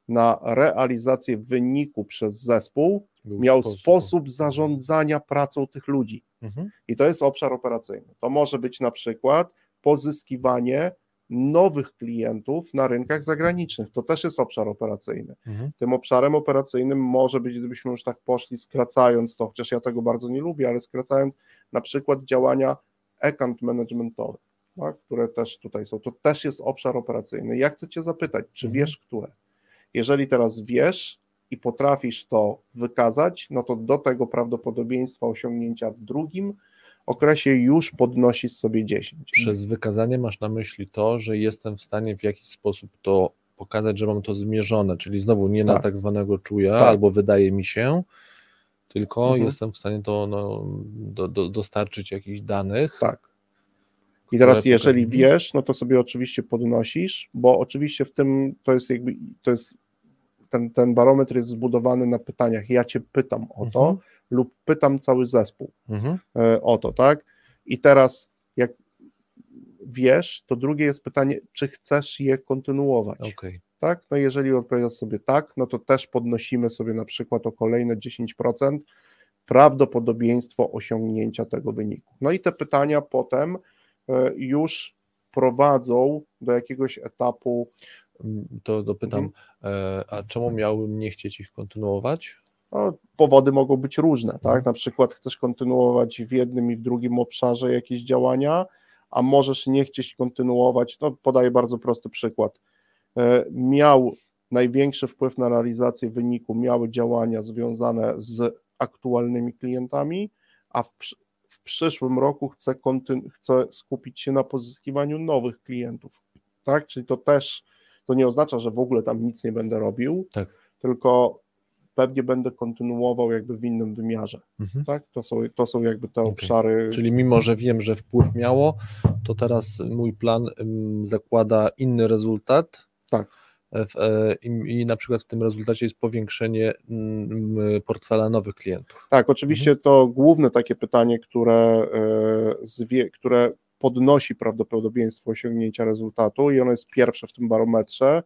na realizację wyniku przez zespół Był miał sposób, zarządzania pracą tych ludzi. Mhm. I to jest obszar operacyjny. To może być na przykład pozyskiwanie nowych klientów na rynkach zagranicznych. To też jest obszar operacyjny. Mhm. Tym obszarem operacyjnym może być, gdybyśmy już tak poszli, skracając to, chociaż ja tego bardzo nie lubię, ale skracając na przykład działania account managementowe, tak, które też tutaj są. To też jest obszar operacyjny. Ja chcę Cię zapytać, czy Mhm. wiesz, które? Jeżeli teraz wiesz i potrafisz to wykazać, no to do tego prawdopodobieństwa osiągnięcia w drugim okresie już podnosisz sobie 10. Przez wykazanie masz na myśli to, że jestem w stanie w jakiś sposób to pokazać, że mam to zmierzone, czyli znowu nie na Tak. tak zwanego czuja Tak. albo wydaje mi się, tylko Mhm. jestem w stanie to no, do, do, dostarczyć jakichś danych. Tak. I teraz, jeżeli wiesz, no to sobie oczywiście podnosisz, bo oczywiście w tym to jest jakby, to jest ten, ten barometr jest zbudowany na pytaniach. Ja cię pytam o to, Mhm. Lub pytam cały zespół Mhm. e, o to, tak? I teraz, jak wiesz, to drugie jest pytanie, czy chcesz je kontynuować, Okej. tak? No jeżeli odpowiadasz sobie tak, no to też podnosimy sobie na przykład o kolejne 10% prawdopodobieństwo osiągnięcia tego wyniku. No i te pytania potem e, już prowadzą do jakiegoś etapu, Mm, To dopytam, Mhm. e, a czemu miałbym nie chcieć ich kontynuować? No, powody mogą być różne, tak? Mhm. Na przykład chcesz kontynuować w jednym i w drugim obszarze jakieś działania, a możesz nie chcieć kontynuować, no podaję bardzo prosty przykład. E, Miał największy wpływ na realizację wyniku, miały działania związane z aktualnymi klientami, a w, w przyszłym roku chcę, chcę skupić się na pozyskiwaniu nowych klientów, tak? Czyli to też, to nie oznacza, że w ogóle tam nic nie będę robił, Tak. tylko pewnie będę kontynuował jakby w innym wymiarze, Mhm. tak? To są, to są jakby te Okej. obszary. Czyli mimo, że wiem, że wpływ miało, to teraz mój plan zakłada inny rezultat. Tak. E, w- e, I, I na przykład w tym rezultacie jest powiększenie mm, portfela nowych klientów. Tak, oczywiście Mhm. to główne takie pytanie, które, e, zwie, które podnosi prawdopodobieństwo osiągnięcia rezultatu i ono jest pierwsze w tym barometrze,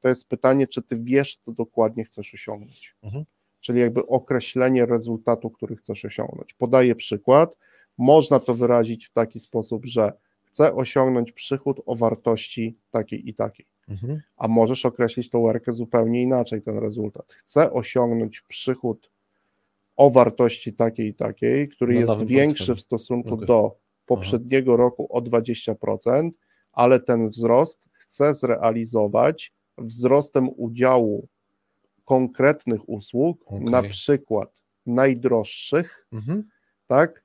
to jest pytanie, czy ty wiesz, co dokładnie chcesz osiągnąć. Mhm. Czyli jakby określenie rezultatu, który chcesz osiągnąć. Podaję przykład. Można to wyrazić w taki sposób, że chcę osiągnąć przychód o wartości takiej i takiej. Mhm. a możesz określić tą łerkę zupełnie inaczej, ten rezultat. Chcę osiągnąć przychód o wartości takiej i takiej, który Na jest większy w stosunku Okej. do poprzedniego roku o 20%, ale ten wzrost chce zrealizować wzrostem udziału konkretnych usług, Okej. na przykład najdroższych, Mhm. tak?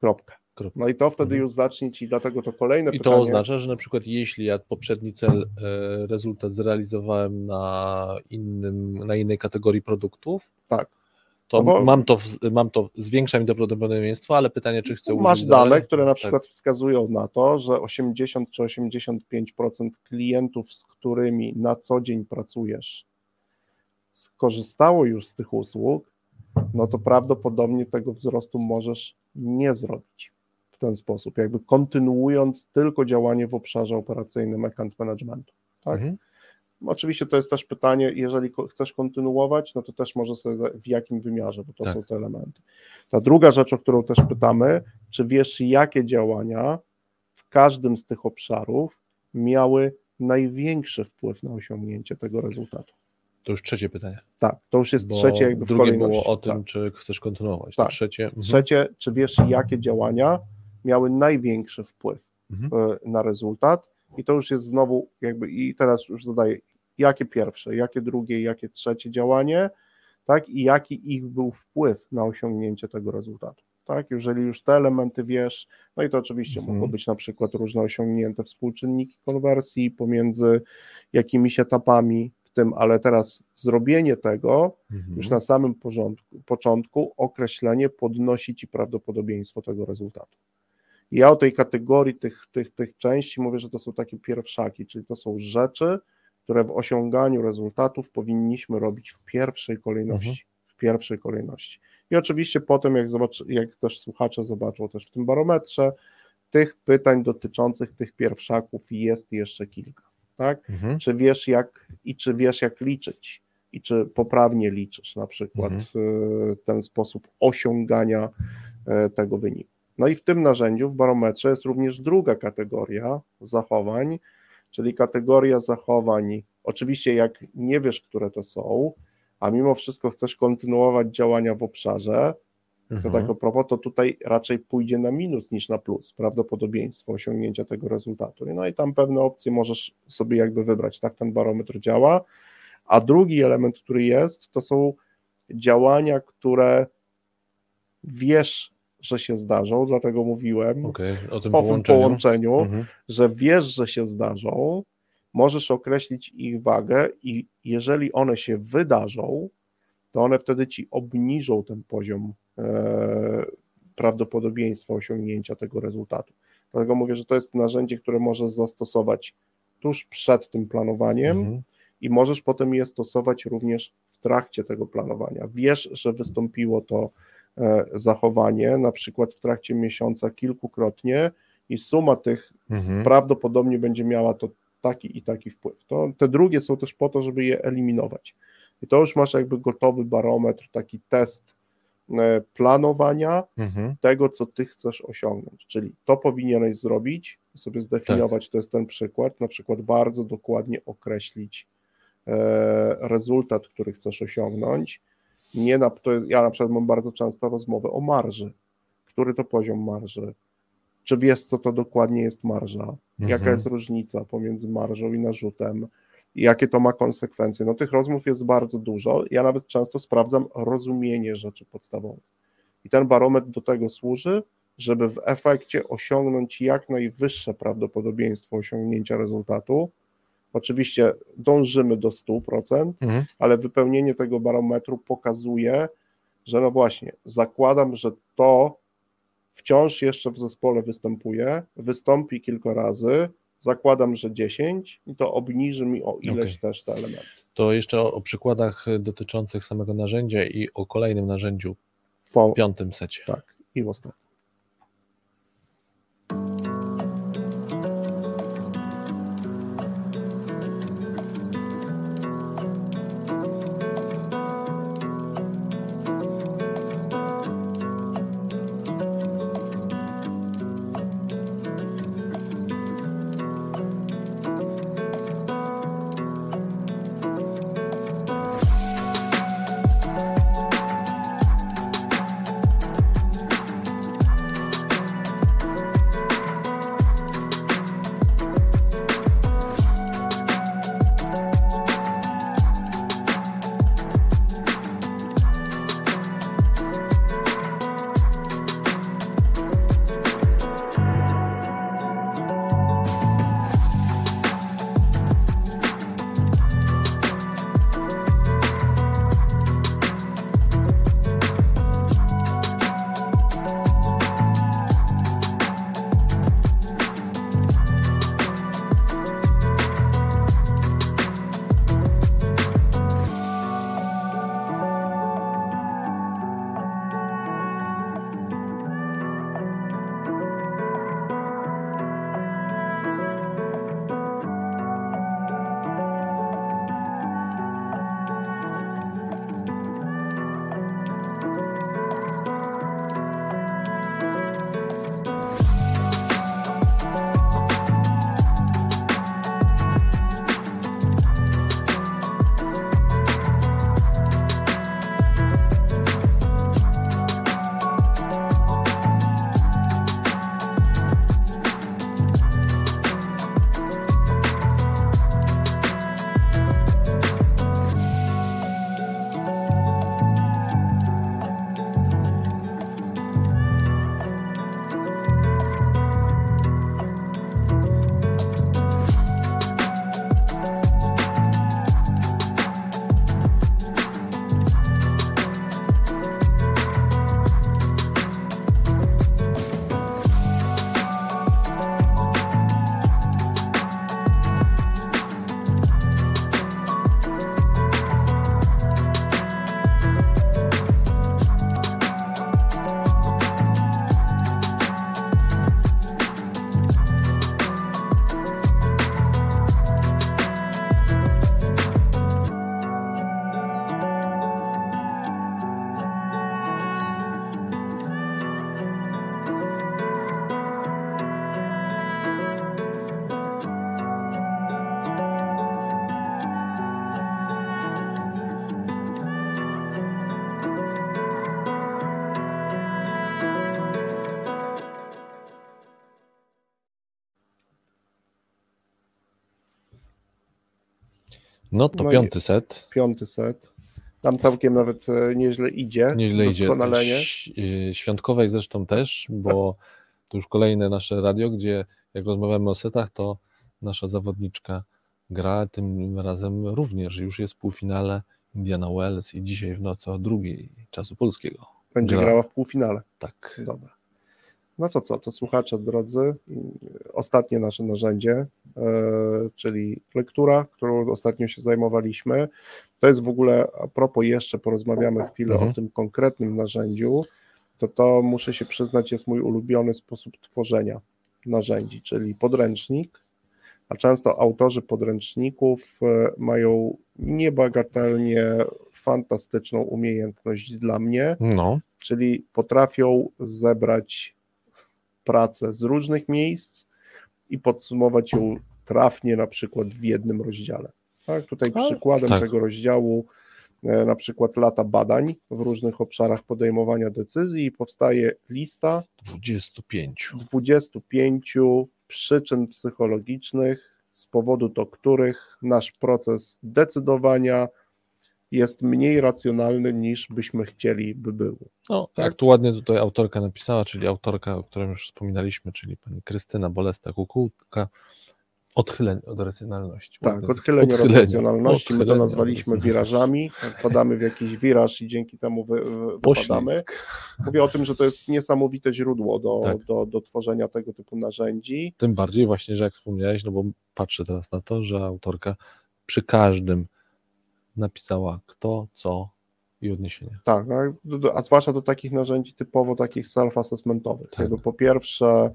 Kropka. No i to wtedy Mhm. już zacznie ci, dlatego to kolejne I pytanie. to oznacza, że na przykład jeśli ja poprzedni cel, e, rezultat zrealizowałem na innym, na innej kategorii produktów, Tak. To No mam to, mam to, zwiększa mi to prawdopodobieństwo, ale pytanie, czy chcę Masz użyć dane, które na Tak. przykład wskazują na to, że 80 czy 85% klientów, z którymi na co dzień pracujesz, skorzystało już z tych usług, no to prawdopodobnie tego wzrostu możesz nie zrobić w ten sposób, jakby kontynuując tylko działanie w obszarze operacyjnym account managementu. Tak? Mhm. Oczywiście to jest też pytanie, jeżeli chcesz kontynuować, no to też może sobie w jakim wymiarze, bo to Tak. są te elementy. Ta druga rzecz, o którą też pytamy, czy wiesz, jakie działania w każdym z tych obszarów miały największy wpływ na osiągnięcie tego rezultatu? To już trzecie pytanie. Tak, to już jest Bo trzecie jakby w drugie kolejności. było o tym, tak. czy chcesz kontynuować. Tak. Trzecie. Mhm. Trzecie, czy wiesz, jakie działania miały największy wpływ Mhm. e, na rezultat? I to już jest znowu jakby, i teraz już zadaję, jakie pierwsze, jakie drugie, jakie trzecie działanie, tak? I jaki ich był wpływ na osiągnięcie tego rezultatu. Tak, jeżeli już te elementy wiesz, no i to oczywiście Mhm. mogą być na przykład różne osiągnięte współczynniki konwersji pomiędzy jakimiś etapami w tym, ale teraz zrobienie tego Mhm. już na samym porządku, początku określenie podnosi ci prawdopodobieństwo tego rezultatu. I Ja o tej kategorii tych, tych, tych części mówię, że to są takie pierwszaki, czyli to są rzeczy, które w osiąganiu rezultatów powinniśmy robić w pierwszej kolejności. W pierwszej kolejności. I oczywiście potem, jak, zobacz, jak też słuchacze zobaczą też w tym barometrze, tych pytań dotyczących tych pierwszaków jest jeszcze kilka. Tak? Mhm. czy wiesz jak i czy wiesz jak liczyć i czy poprawnie liczysz na przykład y, ten sposób osiągania y, tego wyniku. No i w tym narzędziu w barometrze jest również druga kategoria zachowań, czyli kategoria zachowań, oczywiście jak nie wiesz, które to są, a mimo wszystko chcesz kontynuować działania w obszarze, to Mhm. tak a propos, to tutaj raczej pójdzie na minus niż na plus, prawdopodobieństwo osiągnięcia tego rezultatu. No i tam pewne opcje możesz sobie jakby wybrać, tak ten barometr działa. A drugi element, który jest, to są działania, które wiesz, że się zdarzą, dlatego mówiłem Okej, o tym o tym połączeniu. połączeniu, Mhm. że wiesz, że się zdarzą, możesz określić ich wagę i jeżeli one się wydarzą, to one wtedy ci obniżą ten poziom e, prawdopodobieństwa osiągnięcia tego rezultatu. Dlatego mówię, że to jest narzędzie, które możesz zastosować tuż przed tym planowaniem Mhm. i możesz potem je stosować również w trakcie tego planowania. Wiesz, że wystąpiło to zachowanie, na przykład w trakcie miesiąca kilkukrotnie i suma tych Mhm. prawdopodobnie będzie miała to taki i taki wpływ. To, te drugie są też po to, żeby je eliminować. I to już masz jakby gotowy barometr, taki test e, planowania Mhm. tego, co ty chcesz osiągnąć. Czyli to powinieneś zrobić, sobie zdefiniować, to jest ten przykład, na przykład bardzo dokładnie określić e, rezultat, który chcesz osiągnąć. Nie na, to jest, ja na przykład mam bardzo często rozmowę o marży. Który to poziom marży? Czy wiesz, co to dokładnie jest marża? Jaka Mhm. jest różnica pomiędzy marżą i narzutem? I jakie to ma konsekwencje? No tych rozmów jest bardzo dużo. Ja nawet często sprawdzam rozumienie rzeczy podstawowych. I ten barometr do tego służy, żeby w efekcie osiągnąć jak najwyższe prawdopodobieństwo osiągnięcia rezultatu. Oczywiście dążymy do 100%, Mhm. ale wypełnienie tego barometru pokazuje, że no właśnie, zakładam, że to wciąż jeszcze w zespole występuje, wystąpi kilka razy, zakładam, że 10 i to obniży mi o ileś Okej. też te elementy. To jeszcze o, o przykładach dotyczących samego narzędzia i o kolejnym narzędziu w piątym secie. tak, i w ostatnim. No to No piąty set. Piąty set. Tam całkiem nawet e, nieźle idzie. Nieźle idzie. Doskonalenie. Y, Świątkowej zresztą też, bo to już kolejne nasze radio, gdzie jak rozmawiamy o setach, to nasza zawodniczka gra, tym razem również już jest w półfinale Indiana Wells i dzisiaj w nocy o drugiej czasu polskiego. Będzie Gra. grała w półfinale. Tak. Dobra. No to co, to słuchacze drodzy, ostatnie nasze narzędzie, e, czyli lektura, którą ostatnio się zajmowaliśmy. To jest w ogóle, a propos jeszcze porozmawiamy chwilę Mhm. o tym konkretnym narzędziu, to to muszę się przyznać jest mój ulubiony sposób tworzenia narzędzi, czyli podręcznik, a często autorzy podręczników e, mają niebagatelnie fantastyczną umiejętność dla mnie, No, czyli potrafią zebrać pracę z różnych miejsc i podsumować ją trafnie na przykład w jednym rozdziale. Tak, tutaj A, przykładem tak. tego rozdziału e, na przykład lata badań w różnych obszarach podejmowania decyzji i powstaje lista 25. 25 przyczyn psychologicznych, z powodu do których nasz proces decydowania jest mniej racjonalny niż byśmy chcieli, by był. No, Tak. jak tu ładnie tutaj autorka napisała, czyli autorka, o której już wspominaliśmy, czyli pani Krystyna Bolesta-Kukułka, odchylenie od racjonalności. Tak, Ładnie. odchylenie, od racjonalności, my to Odchylenie nazwaliśmy wirażami, wpadamy w jakiś wiraż i dzięki temu wy, wy, wypadamy. Mówię o tym, że to jest niesamowite źródło do, Tak. do, do tworzenia tego typu narzędzi. Tym bardziej właśnie, że jak wspomniałeś, no bo patrzę teraz na to, że autorka przy każdym napisała kto, co i odniesienie. Tak, no, a zwłaszcza do takich narzędzi typowo takich self-assessmentowych. Tak. Po pierwsze,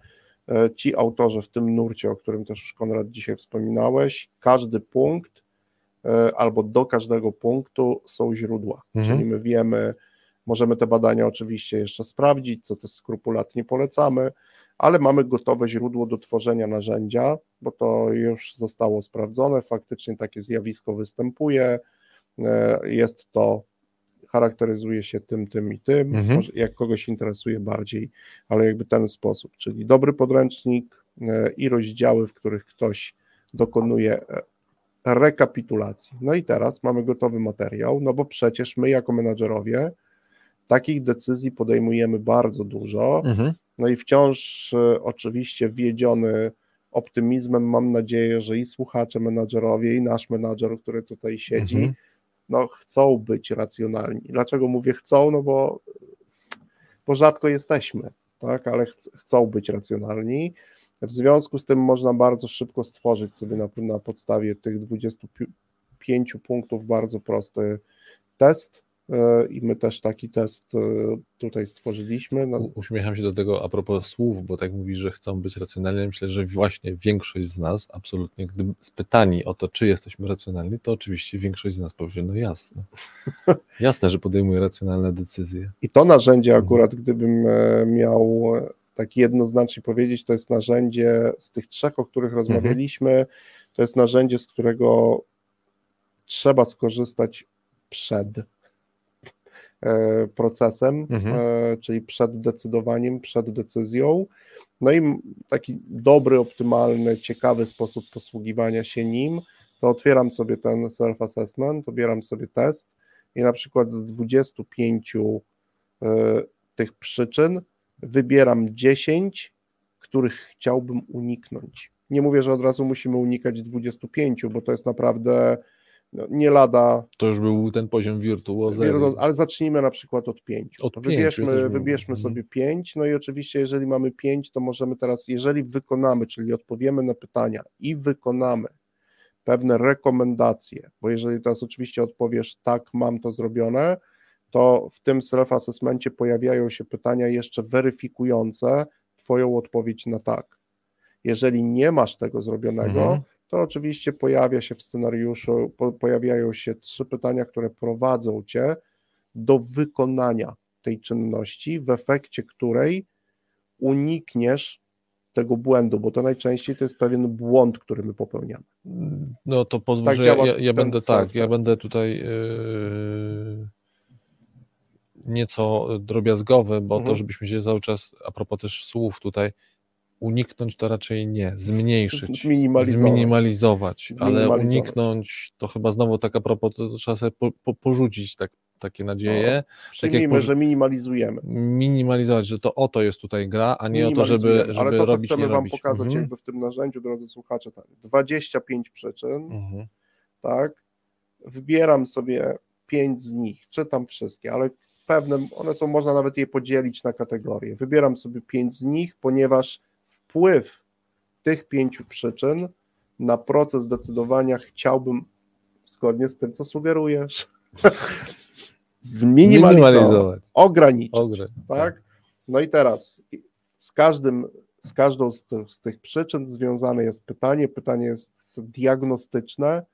e, ci autorzy w tym nurcie, o którym też już Konrad dzisiaj wspominałeś, każdy punkt e, albo do każdego punktu są źródła. Mhm. Czyli my wiemy, możemy te badania oczywiście jeszcze sprawdzić, co też skrupulatnie polecamy, ale mamy gotowe źródło do tworzenia narzędzia, bo to już zostało sprawdzone, faktycznie takie zjawisko występuje, jest to charakteryzuje się tym, tym i tym, Mhm. jak kogoś interesuje bardziej, ale jakby ten sposób, czyli dobry podręcznik e, i rozdziały, w których ktoś dokonuje e, rekapitulacji. No i teraz mamy gotowy materiał, no bo przecież my jako menadżerowie takich decyzji podejmujemy bardzo dużo, Mhm. no i wciąż e, oczywiście wiedziony optymizmem mam nadzieję, że i słuchacze menadżerowie, i nasz menadżer, który tutaj siedzi, Mhm. No chcą być racjonalni. Dlaczego mówię chcą? No bo, bo rzadko jesteśmy, tak, ale ch chcą być racjonalni. W związku z tym można bardzo szybko stworzyć sobie na, na podstawie tych 25 punktów bardzo prosty test i my też taki test e, tutaj stworzyliśmy. Uśmiecham się do tego a propos słów, bo tak mówisz, że chcą być racjonalni. Myślę, że właśnie większość z nas, absolutnie, gdy spytani o to, czy jesteśmy racjonalni, to oczywiście większość z nas powie, no jasne. (laughs) Jasne, że podejmuje racjonalne decyzje. I to narzędzie Mhm. akurat, gdybym e, miał e, tak jednoznacznie powiedzieć, to jest narzędzie z tych trzech, o których Mhm. rozmawialiśmy, to jest narzędzie, z którego trzeba skorzystać przed e, procesem, Mhm. e, czyli przed decydowaniem, przed decyzją. No i taki dobry, optymalny, ciekawy sposób posługiwania się nim, to otwieram sobie ten self-assessment, obieram sobie test i na przykład z 25 e, tych przyczyn wybieram 10, których chciałbym uniknąć. Nie mówię, że od razu musimy unikać 25, bo to jest naprawdę no, nie lada, To już był ten poziom wirtuozerii. ale zacznijmy na przykład od 5. Od To pięciu, ja wybierzmy, bym- wybierzmy mhm. sobie 5, no i oczywiście jeżeli mamy 5, to możemy teraz, jeżeli wykonamy, czyli odpowiemy na pytania i wykonamy pewne rekomendacje, bo jeżeli teraz oczywiście odpowiesz tak, mam to zrobione, to w tym self-assessmencie pojawiają się pytania jeszcze weryfikujące Twoją odpowiedź na tak. Jeżeli nie masz tego zrobionego, Mhm. To oczywiście pojawia się w scenariuszu, po, pojawiają się trzy pytania, które prowadzą Cię do wykonania tej czynności, w efekcie której unikniesz tego błędu, bo to najczęściej to jest pewien błąd, który my popełniamy. No to pozwól, Tak że ja, ja, będę tak, ja będę tutaj yy, nieco drobiazgowy, bo Mhm. to żebyśmy się cały czas, a propos też słów tutaj, uniknąć to raczej nie, zmniejszyć, Zminimalizować. zminimalizować, ale uniknąć, to chyba znowu taka propos, to trzeba sobie po, po, porzucić tak, takie nadzieje, Przyjmijmy, poży- że minimalizujemy. minimalizować, że to o to jest tutaj gra, a nie o to, żeby, żeby Ale to, robić, chcemy Wam robić. pokazać Mhm. jakby w tym narzędziu, drodzy słuchacze, tak, 25 przyczyn, Mhm. tak, wybieram sobie pięć z nich, czytam wszystkie, ale pewne, one są, można nawet je podzielić na kategorie. Wybieram sobie pięć z nich, ponieważ wpływ tych pięciu przyczyn na proces decydowania chciałbym, zgodnie z tym, co sugerujesz, (laughs) zminimalizować, Minimalizować. ograniczyć Ogre. tak? No i teraz z każdym, z każdą z tych, z tych przyczyn związane jest pytanie, pytanie jest diagnostyczne,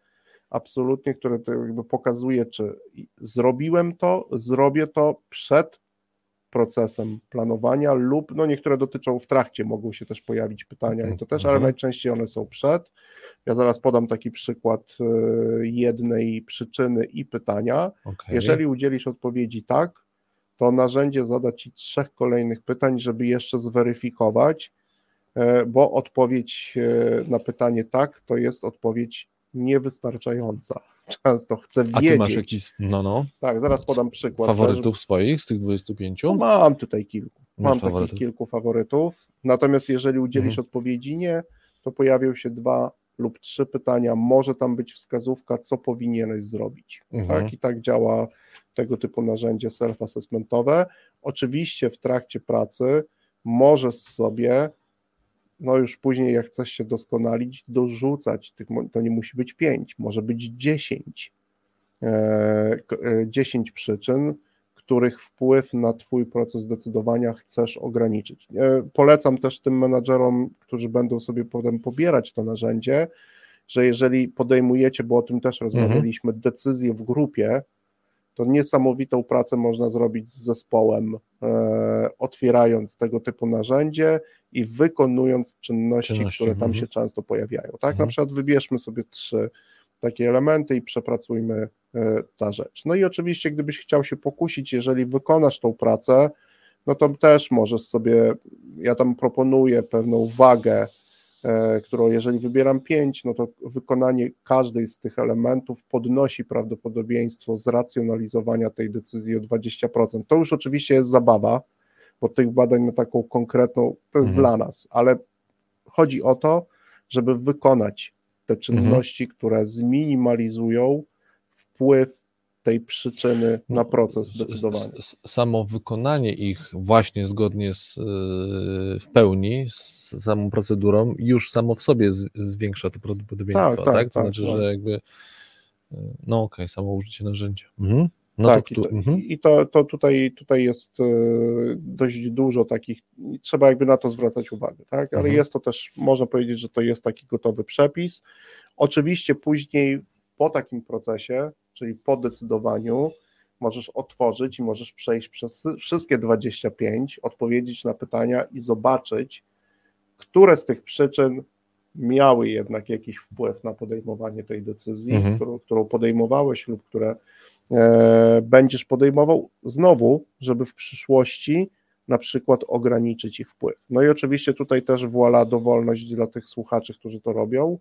absolutnie, które to jakby pokazuje, czy zrobiłem to, zrobię to przed procesem planowania lub, no niektóre dotyczą w trakcie, mogą się też pojawić pytania i to też, ale Mhm. najczęściej one są przed. Ja zaraz podam taki przykład y, jednej przyczyny i pytania. Okej. Jeżeli udzielisz odpowiedzi tak, to narzędzie zada ci trzech kolejnych pytań, żeby jeszcze zweryfikować, e, bo odpowiedź e, na pytanie tak to jest odpowiedź niewystarczająca. Często chcę A ty wiedzieć. masz jakiś, no no, Tak, zaraz podam przykład. faworytów swoich z tych 25? No, mam tutaj kilku. Mam faworytów. takich kilku faworytów. Natomiast jeżeli udzielisz Mhm. odpowiedzi nie, to pojawią się dwa lub trzy pytania. Może tam być wskazówka, co powinieneś zrobić. Mhm. Tak? I tak działa tego typu narzędzie self-assessmentowe. Oczywiście w trakcie pracy możesz sobie, no już później jak chcesz się doskonalić, dorzucać, tych, to nie musi być pięć, może być dziesięć. E, k- e, 10 przyczyn, których wpływ na Twój proces decydowania chcesz ograniczyć. E, Polecam też tym menadżerom, którzy będą sobie potem pobierać to narzędzie, że jeżeli podejmujecie, bo o tym też rozmawialiśmy, decyzje w grupie, to niesamowitą pracę można zrobić z zespołem, e, otwierając tego typu narzędzie i wykonując czynności, Czynności, które tam mhm. się często pojawiają. Tak, na Mhm. przykład wybierzmy sobie trzy takie elementy i przepracujmy e, ta rzecz. No i oczywiście, gdybyś chciał się pokusić, jeżeli wykonasz tą pracę, no to też możesz sobie, ja tam proponuję pewną wagę, e, którą jeżeli wybieram pięć, no to wykonanie każdej z tych elementów podnosi prawdopodobieństwo zracjonalizowania tej decyzji o 20%. To już oczywiście jest zabawa, bo tych badań na taką konkretną, to jest Mhm. dla nas, ale chodzi o to, żeby wykonać te czynności, które zminimalizują wpływ tej przyczyny na proces s- Samo wykonanie ich właśnie zgodnie z, yy, w pełni z samą procedurą już samo w sobie zwiększa to prawdopodobieństwo, Tak, tak? tak, To tak, znaczy, tak. że jakby yy, no okej, samo użycie narzędzia. Mhm. No tak, to, i to, mhm. i to, to tutaj, tutaj jest e, dość dużo takich, trzeba jakby na to zwracać uwagę, tak? Ale Mhm. jest to też, można powiedzieć, że to jest taki gotowy przepis. Oczywiście później po takim procesie, czyli po decydowaniu, możesz otworzyć i możesz przejść przez wszystkie 25, odpowiedzieć na pytania i zobaczyć, które z tych przyczyn miały jednak jakiś wpływ na podejmowanie tej decyzji, Mhm. którą, którą podejmowałeś lub które będziesz podejmował, znowu, żeby w przyszłości na przykład ograniczyć ich wpływ. No i oczywiście tutaj też wola dowolność dla tych słuchaczy, którzy to robią,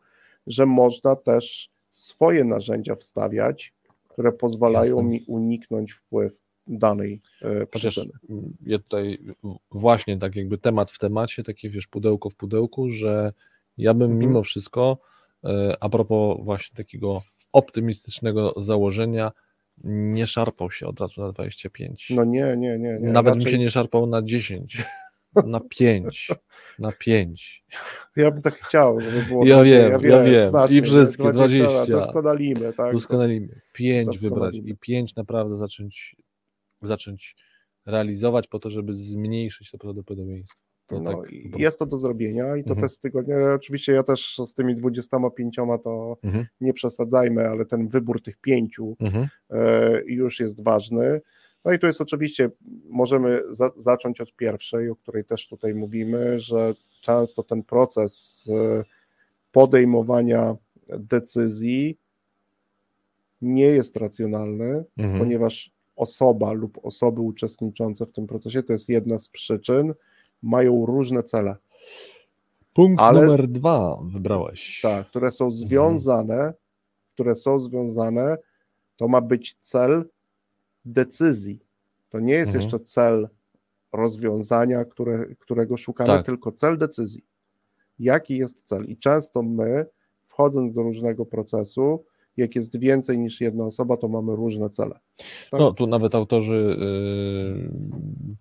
że można też swoje narzędzia wstawiać, które pozwalają mi uniknąć wpływ danej e, przyczyny. ja tutaj właśnie tak jakby temat w temacie, takie wiesz, pudełko w pudełku, że ja bym Mhm. mimo wszystko, e, a propos właśnie takiego optymistycznego założenia, nie szarpał się od razu na 25. No nie, nie, nie. nie. Nawet Raczej- się nie szarpał na 10, na (laughs) 5, na 5. Ja bym tak chciał, żeby było. Ja takie, wiem, ja wiem. znacznie, I wszystkie, 20 lat, 20. Doskonalimy, tak. Doskonalimy. 5 wybrać i 5 naprawdę zacząć, zacząć realizować po to, żeby zmniejszyć to prawdopodobieństwo. To No, tak, i jest to do zrobienia i to Mhm. też z tygodnia. Oczywiście ja też z tymi 25 to Mhm. nie przesadzajmy, ale ten wybór tych pięciu Mhm. e, już jest ważny. No i tu jest oczywiście, możemy za, zacząć od pierwszej, o której też tutaj mówimy, że często ten proces e, podejmowania decyzji nie jest racjonalny, Mhm. ponieważ osoba lub osoby uczestniczące w tym procesie, to jest jedna z przyczyn, mają różne cele. Punkt ale, numer dwa wybrałeś. Tak, które są związane, mhm. które są związane, to ma być cel decyzji. To nie jest mhm. jeszcze cel rozwiązania, które, którego szukamy, tak. tylko cel decyzji. Jaki jest cel? I często my, wchodząc do różnego procesu, jak jest więcej niż jedna osoba, to mamy różne cele. Tak? No, tu nawet autorzy yy,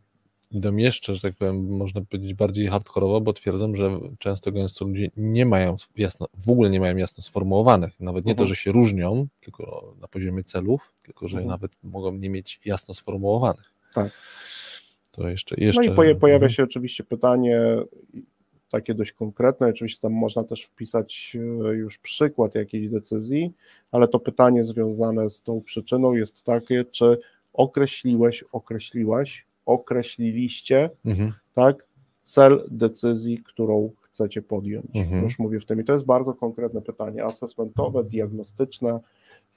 idą jeszcze, że tak powiem, można powiedzieć bardziej hardkorowo, bo twierdzą, że często gęsto ludzie nie mają jasno, w ogóle nie mają jasno sformułowanych, nawet nie -huh. to, mhm. że się różnią, tylko na poziomie celów, tylko że mhm. nawet mogą nie mieć jasno sformułowanych. Tak. To jeszcze, jeszcze... No i pojawia mhm. się oczywiście pytanie, takie dość konkretne. Oczywiście tam można też wpisać e, już przykład jakiejś decyzji, ale to pytanie związane z tą przyczyną jest takie, czy określiłeś, określiłaś, określiliście, mhm. tak, cel decyzji, którą chcecie podjąć. Mhm. Już mówię w tym i to jest bardzo konkretne pytanie, assessmentowe, diagnostyczne,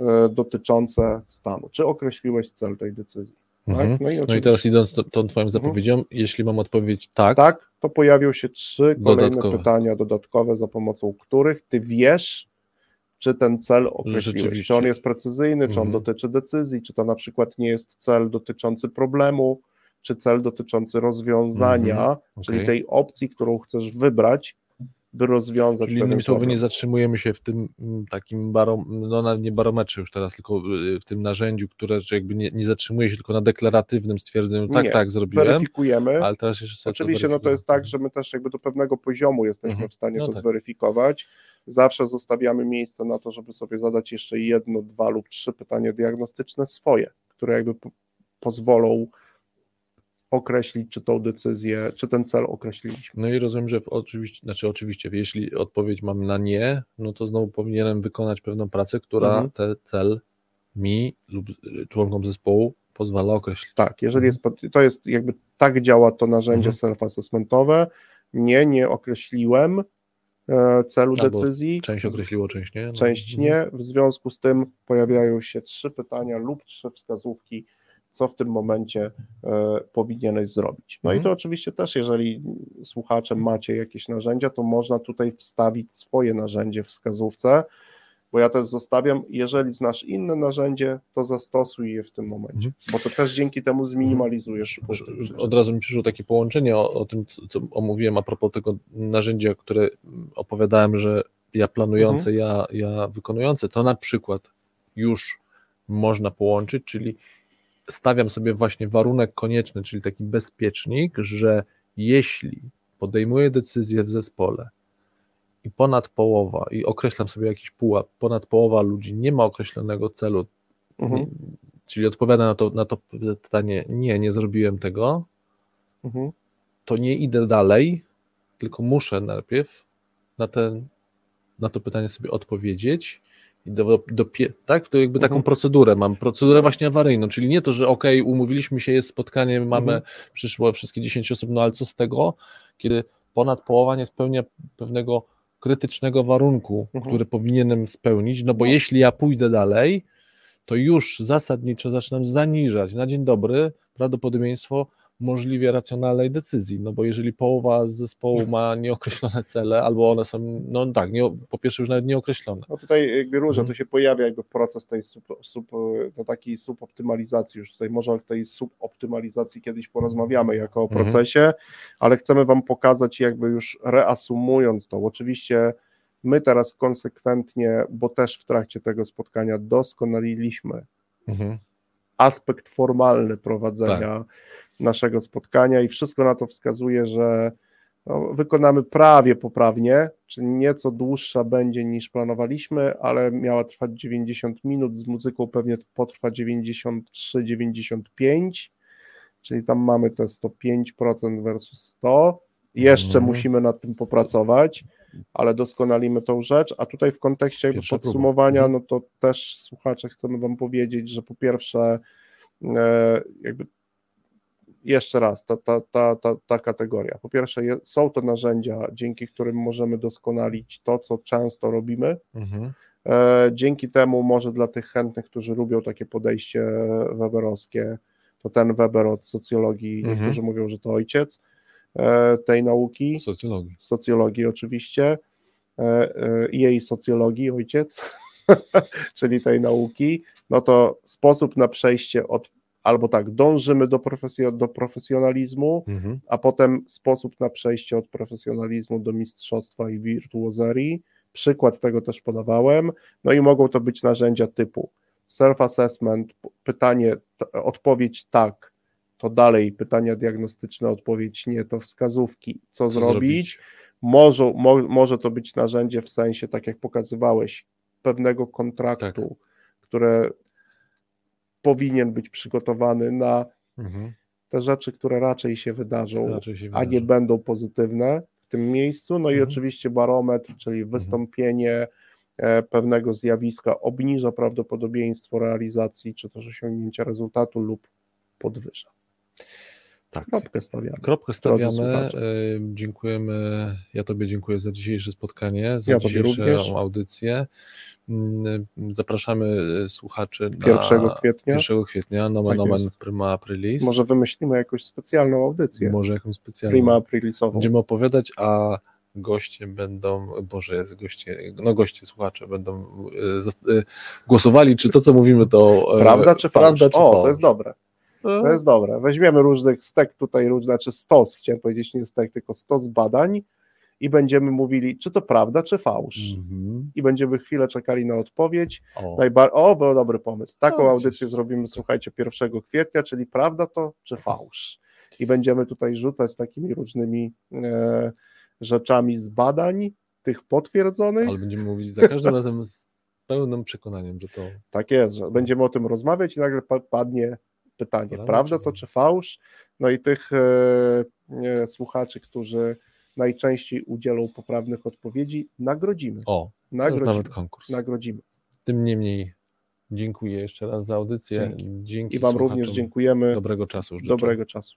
e, dotyczące stanu. Czy określiłeś cel tej decyzji? Tak? Mhm. No, i no, i teraz idąc tą, tą Twoją mhm. zapowiedzią, mhm. jeśli mam odpowiedzieć tak. Tak, to pojawią się trzy kolejne dodatkowe. pytania dodatkowe, za pomocą których Ty wiesz, czy ten cel określiłeś, czy on jest precyzyjny, czy on mhm. dotyczy decyzji, czy to na przykład nie jest cel dotyczący problemu, czy cel dotyczący rozwiązania, mhm. okay. czyli tej opcji, którą chcesz wybrać, by rozwiązać Czyli innymi słowy, nie zatrzymujemy się w tym mm, takim barom, no nawet nie barometrze już teraz, tylko y, w tym narzędziu, które jakby nie, nie zatrzymuje się tylko na deklaratywnym stwierdzeniu, tak, nie, tak, zrobiłem. Weryfikujemy. Ale teraz jeszcze Oczywiście no to jest tak, że my też jakby do pewnego poziomu jesteśmy mhm. w stanie no to tak. zweryfikować. Zawsze zostawiamy miejsce na to, żeby sobie zadać jeszcze jedno, dwa lub trzy pytania diagnostyczne swoje, które jakby pozwolą określić, czy tą decyzję, czy ten cel określiliśmy. No i rozumiem, że w, oczywiście, znaczy oczywiście, jeśli odpowiedź mam na nie, no to znowu powinienem wykonać pewną pracę, która mhm. ten cel mi lub członkom zespołu pozwala określić. Tak, jeżeli jest, to jest jakby tak działa to narzędzie mhm. self-assessmentowe, nie, nie określiłem e, celu Albo decyzji. Część określiło, część nie. No. Część nie, w związku z tym pojawiają się trzy pytania lub trzy wskazówki, co w tym momencie e, powinieneś zrobić. No mhm. i to oczywiście też, jeżeli słuchaczem macie jakieś narzędzia, to można tutaj wstawić swoje narzędzie w wskazówce, bo ja też zostawiam, jeżeli znasz inne narzędzie, to zastosuj je w tym momencie, mhm. bo to też dzięki temu zminimalizujesz. Mhm. Od razu mi przyszło takie połączenie o, o, tym, co omówiłem a propos tego narzędzia, które opowiadałem, że ja planujący, mhm. ja, ja wykonujący, to na przykład już można połączyć, czyli stawiam sobie właśnie warunek konieczny, czyli taki bezpiecznik, że jeśli podejmuję decyzję w zespole i ponad połowa, i określam sobie jakiś pułap, ponad połowa ludzi nie ma określonego celu, mhm. czyli odpowiada na to, na to pytanie, nie, nie zrobiłem tego, mhm. to nie idę dalej, tylko muszę najpierw na, ten, na to pytanie sobie odpowiedzieć do, do, tak? To jakby taką mhm. procedurę mam, procedurę właśnie awaryjną, czyli nie to, że ok, umówiliśmy się, jest spotkanie, mamy, mhm. przyszło wszystkie 10 osób, no ale co z tego, kiedy ponad połowa nie spełnia pewnego krytycznego warunku, mhm. który powinienem spełnić, no bo no. jeśli ja pójdę dalej, to już zasadniczo zaczynam zaniżać na dzień dobry prawdopodobieństwo możliwie racjonalnej decyzji, no bo jeżeli połowa z zespołu (laughs) ma nieokreślone cele, albo one są, no tak, nie, po pierwsze już nawet nieokreślone. No tutaj jakby różne, hmm. tu się pojawia jakby proces tej sub, sub, no takiej suboptymalizacji, już tutaj może o tej suboptymalizacji kiedyś porozmawiamy jako o mhm. procesie, hmm. ale chcemy Wam pokazać jakby już reasumując to, oczywiście my teraz konsekwentnie, bo też w trakcie tego spotkania doskonaliliśmy hmm. aspekt formalny prowadzenia tak naszego spotkania i wszystko na to wskazuje, że no, wykonamy prawie poprawnie, czyli nieco dłuższa będzie niż planowaliśmy, ale miała trwać 90 minut, z muzyką pewnie potrwa 93-95, czyli tam mamy te 105% versus 100. Jeszcze mm. musimy nad tym popracować, ale doskonalimy tą rzecz, a tutaj w kontekście jakby podsumowania, mhm. no to też słuchacze chcemy Wam powiedzieć, że po pierwsze e, jakby jeszcze raz, ta, ta, ta, ta, ta kategoria. Po pierwsze, je, są to narzędzia, dzięki którym możemy doskonalić to, co często robimy. Mhm. E, dzięki temu, może dla tych chętnych, którzy lubią takie podejście weberowskie, to ten Weber od socjologii, mhm. niektórzy mówią, że to ojciec. e, tej nauki, Socjologii. socjologii oczywiście, e, e, jej socjologii, ojciec, (laughs) czyli tej nauki, no to sposób na przejście od, albo tak, dążymy do, profesjo, do profesjonalizmu, Mhm. a potem sposób na przejście od profesjonalizmu do mistrzostwa i wirtuozerii. Przykład tego też podawałem. No i mogą to być narzędzia typu self-assessment, pytanie, odpowiedź tak, to dalej pytania diagnostyczne, odpowiedź nie, to wskazówki, co, Co zrobić. Może, mo, może to być narzędzie w sensie, tak jak pokazywałeś, pewnego kontraktu, Tak. które powinien być przygotowany na Mhm. te rzeczy, które raczej się wydarzą, Raczej się a nie będą pozytywne w tym miejscu. No i Mhm. oczywiście barometr, czyli wystąpienie e, pewnego zjawiska obniża prawdopodobieństwo realizacji czy też osiągnięcia rezultatu lub podwyższa. Tak. Kropkę stawiamy. Kropkę stawiamy. E, Dziękujemy. Ja Tobie dziękuję za dzisiejsze spotkanie, za Ja dzisiejszą audycję. Mm, Zapraszamy e, słuchaczy na 1 kwietnia 1 kwietnia, nomen Tak nomen prima aprilis. może wymyślimy jakąś specjalną audycję, Może jakąś specjalną. prima aprilisową. Będziemy opowiadać, a goście będą, Boże, jest goście, no goście, słuchacze będą e, e, głosowali, czy to, co mówimy, to e, Prawda czy fałsz? prawda, czy o, fałsz. to jest dobre. To jest dobre. Weźmiemy różnych stek tutaj, różne, znaczy stos, chciałem powiedzieć nie stek, tylko stos badań i będziemy mówili, czy to prawda, czy fałsz. Mhm. I będziemy chwilę czekali na odpowiedź. O, Najbar- o, był dobry pomysł. Taką No, audycję zrobimy, słuchajcie, 1 kwietnia, czyli prawda to, czy fałsz. I będziemy tutaj rzucać takimi różnymi e, rzeczami z badań, tych potwierdzonych. ale będziemy mówić za każdym razem z pełnym przekonaniem, że to Tak jest, że będziemy o tym rozmawiać i nagle pa- padnie pytanie, Prawda to czy fałsz? No i tych e, e, słuchaczy, którzy najczęściej udzielą poprawnych odpowiedzi, nagrodzimy. o, Nagrodzimy. nawet konkurs. nagrodzimy. Tym niemniej dziękuję jeszcze raz za audycję. Dzięki. Dzięki I Wam również dziękujemy. Dobrego czasu. życzę. Dobrego czasu.